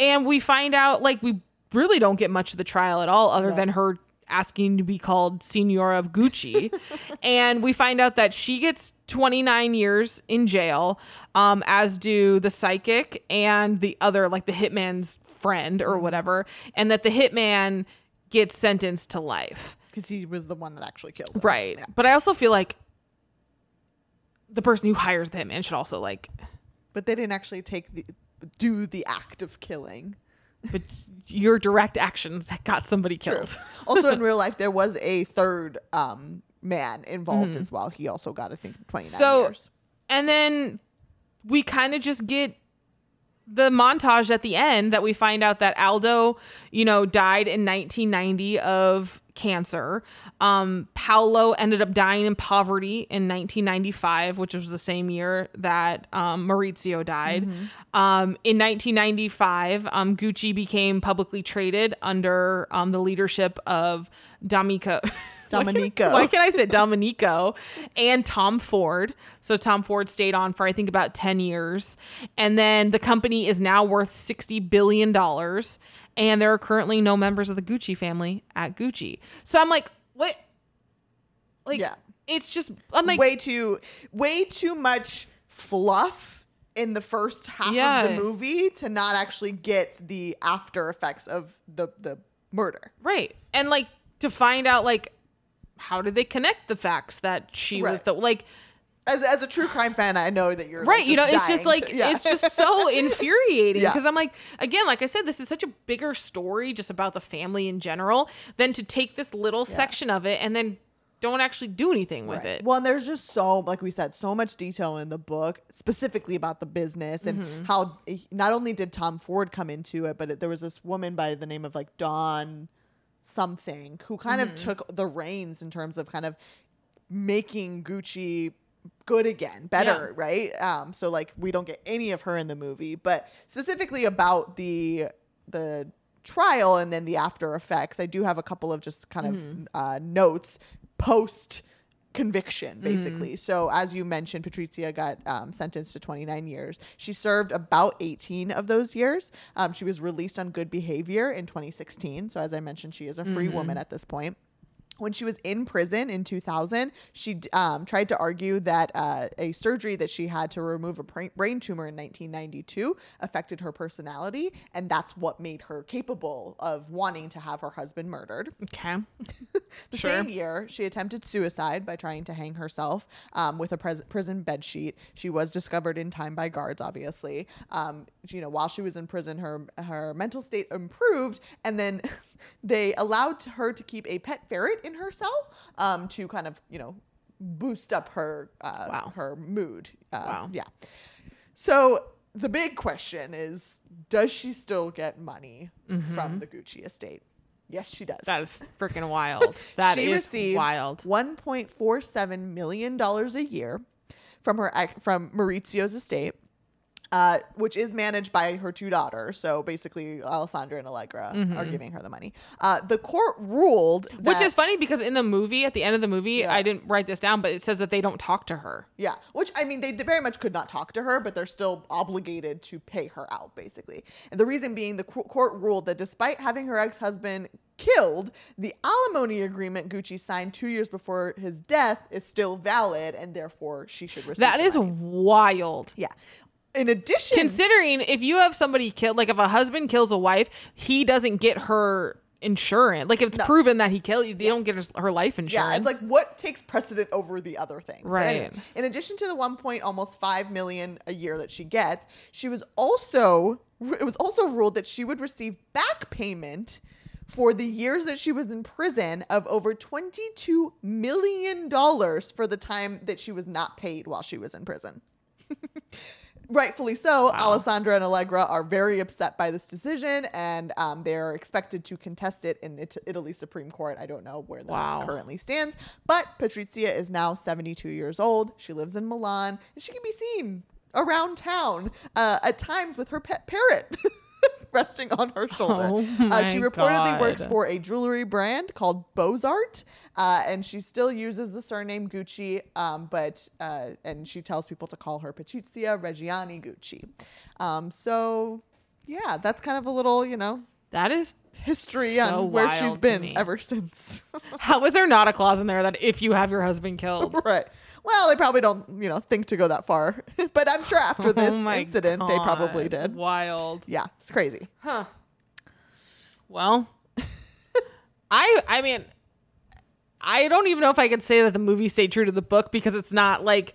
and we find out like we really don't get much of the trial at all, other No. than her asking to be called Senora of Gucci. and we find out that she gets 29 years in jail, um, as do the psychic and the other, like the hitman's friend or whatever, and that the hitman gets sentenced to life. because he was the one that actually killed him. Right. Yeah. But I also feel like the person who hires the hitman should also like But they didn't actually take the do the act of killing. but your direct actions got somebody killed. also, in real life, there was a third um, man involved Mm-hmm. as well. He also got, I think, 29 So- years. And then we kind of just get the montage at the end that we find out that Aldo, you know, died in 1990 of cancer. Um, Paolo ended up dying in poverty in 1995, which was the same year that um, Maurizio died. Um, in 1995, um, Gucci became publicly traded under um, the leadership of D'Amico. Domenico. Why can't I say Dominico and Tom Ford? So Tom Ford stayed on for I think about 10 years. And then the company is now worth 60 billion dollars and there are currently no members of the Gucci family at Gucci. So I'm like, what? Like Yeah. it's just I'm like way too, way too much fluff in the first half Yeah. of the movie to not actually get the after effects of the the murder. right. And like to find out like how did they connect the facts that she was the like As, as a true crime fan, I know that you're right like, you know it's just like to- yeah. it's just so infuriating Yeah. because i'm like again like i said this is such a bigger story just about the family in general than to take this little section of it and then don't actually do anything with Right. it Well, and there's just so, like we said, so much detail in the book, specifically about the business and Mm-hmm. how not only did Tom Ford come into it, but it, there was this woman by the name of like Dawn something who kind Mm-hmm. of took the reins in terms of kind of making Gucci good again, better, right? Um, so like we don't get any of her in the movie, but specifically about the the trial and then the after effects, I do have a couple of just kind Mm-hmm. of uh, notes post conviction basically. So as you mentioned patrizia got um, sentenced to 29 years. She served about 18 of those years. Um, she was released on good behavior in 2016 so as i mentioned she is a free woman at this point when she was in prison in 2000, she um, tried to argue that uh, a surgery that she had to remove a brain tumor in 1992 affected her personality, and that's what made her capable of wanting to have her husband murdered. okay The Sure. same year, she attempted suicide by trying to hang herself um, with a pres- prison bed sheet. She was discovered in time by guards, obviously. Um, you know, while she was in prison, her her mental state improved, and then they allowed her to keep a pet ferret in her cell um, to kind of you know boost up her uh, Wow. her mood. Uh, Wow. Yeah. So the big question is, does she still get money from the Gucci estate? Yes, she does. that is freaking wild That is she receives wild one point four seven million dollars a year from her from Maurizio's estate, uh, which is managed by her two daughters. So basically, Alessandra and Allegra are giving her the money. Uh, the court ruled, Mm-hmm. which is funny because in the movie at the end of the movie Yeah. i didn't write this down but it says that they don't talk to her Yeah, which I mean, they very much could not talk to her, but they're still obligated to pay her out, basically. And the reason being, the court ruled that despite having her ex husband killed, the alimony agreement Gucci signed two years before his death is still valid, and therefore she should receive. That is money. wild yeah. In addition, considering if you have somebody killed like if a husband kills a wife he doesn't get her insurance like if it's No. proven that he killed you they don't get her, her life insurance Yeah, it's like what takes precedent over the other thing. Right. in addition to the one point almost five million a year that she gets, she was also it was also ruled that she would receive back payment for the years that she was in prison of over twenty-two million dollars for the time that she was not paid while she was in prison. Rightfully so, Alessandra and Allegra are very upset by this decision, and um, they're expected to contest it in it- Italy's Supreme Court. I don't know where that Wow. currently stands, but Patrizia is now 72 years old. She lives in Milan, and she can be seen around town uh, at times with her pet parrot. resting on her shoulder. Oh uh, she reportedly works for a jewelry brand called Bozart, uh, and she still uses the surname Gucci, um, but uh, and she tells people to call her Patrizia Reggiani Gucci. Um, so, yeah, that's kind of a little, you know, That is. history So on where she's been me. ever since. How is there not a clause in there that if you have your husband killed? right. Well, they probably don't, you know, think to go that far, but I'm sure after this Oh incident, they probably did. Wild. Yeah, it's crazy. Huh. Well, I I mean, I don't even know if I could say that the movie stayed true to the book because it's not like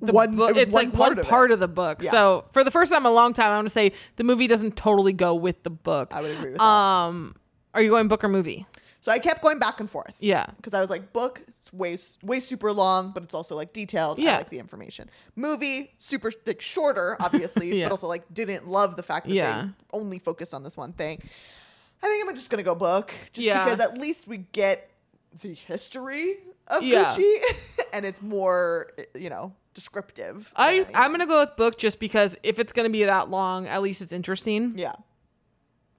the One- book. It's one like part one of it. part of the book. Yeah. So for the first time in a long time, I want to say the movie doesn't totally go with the book. I would agree with that. Um, are you going book or movie? So I kept going back and forth. Yeah. because I was like, book, it's way way super long, but it's also like detailed. I Yeah. like the information. Movie, super like shorter, obviously, Yeah. but also like didn't love the fact that Yeah. they only focused on this one thing. I think I'm just gonna go book, just Yeah. because at least we get the history of Yeah. Gucci, and it's more, you know, descriptive. I. I'm gonna go with book just because if it's gonna be that long, at least it's interesting. yeah,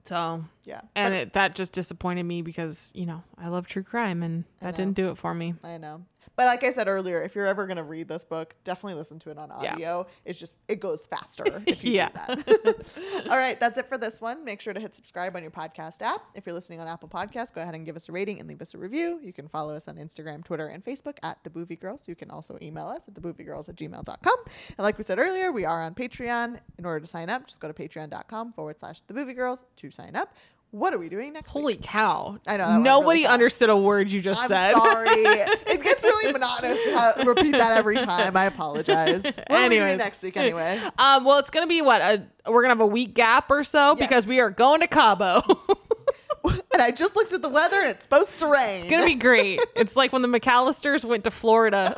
So yeah, and it, that just disappointed me because you know I love true crime and that didn't do it for me. I know. But like I said earlier, if you're ever gonna read this book, definitely listen to it on Yeah. audio. It's just it goes faster if you Yeah. do that. All right, that's it for this one. Make sure to hit subscribe on your podcast app. If you're listening on Apple Podcasts, go ahead and give us a rating and leave us a review. You can follow us on Instagram, Twitter, and Facebook at the Boovie Girls. You can also email us at thebooviegirls at gmail.com. And like we said earlier, we are on Patreon. In order to sign up, just go to patreon.com forward slash the Boovie Girls to sign up. What are we doing next week? Holy cow! I know, Nobody really understood a word you just I'm said. sorry. it gets really monotonous to ha- repeat that every time. I apologize. What are we doing Anyways. next week anyway? Um, well, it's gonna be what a, we're gonna have a week gap or so because we are going to Cabo. and I just looked at the weather and it's supposed to rain. it's gonna be great. It's like when the McAllisters went to Florida.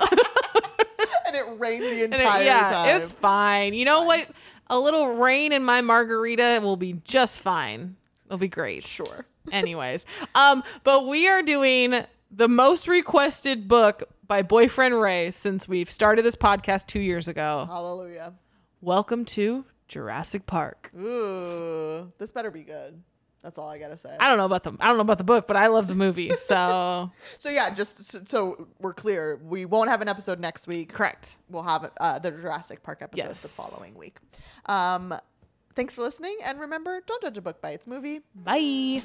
and it rained the And it- entire yeah, time. it's fine. You know what? A little rain in my margarita will be just fine. It'll be great. sure. Anyways, um, but we are doing the most requested book by Boyfriend Ray since we've started this podcast two years ago. Hallelujah. Welcome to Jurassic Park. Ooh, this better be good. That's all I gotta say. I don't know about the I don't know about the book, but I love the movie. So So yeah, just so, so we're clear, we won't have an episode next week. correct. We'll have uh, the Jurassic Park episode the following week. Um, thanks for listening, and remember, don't judge a book by its movie. Bye.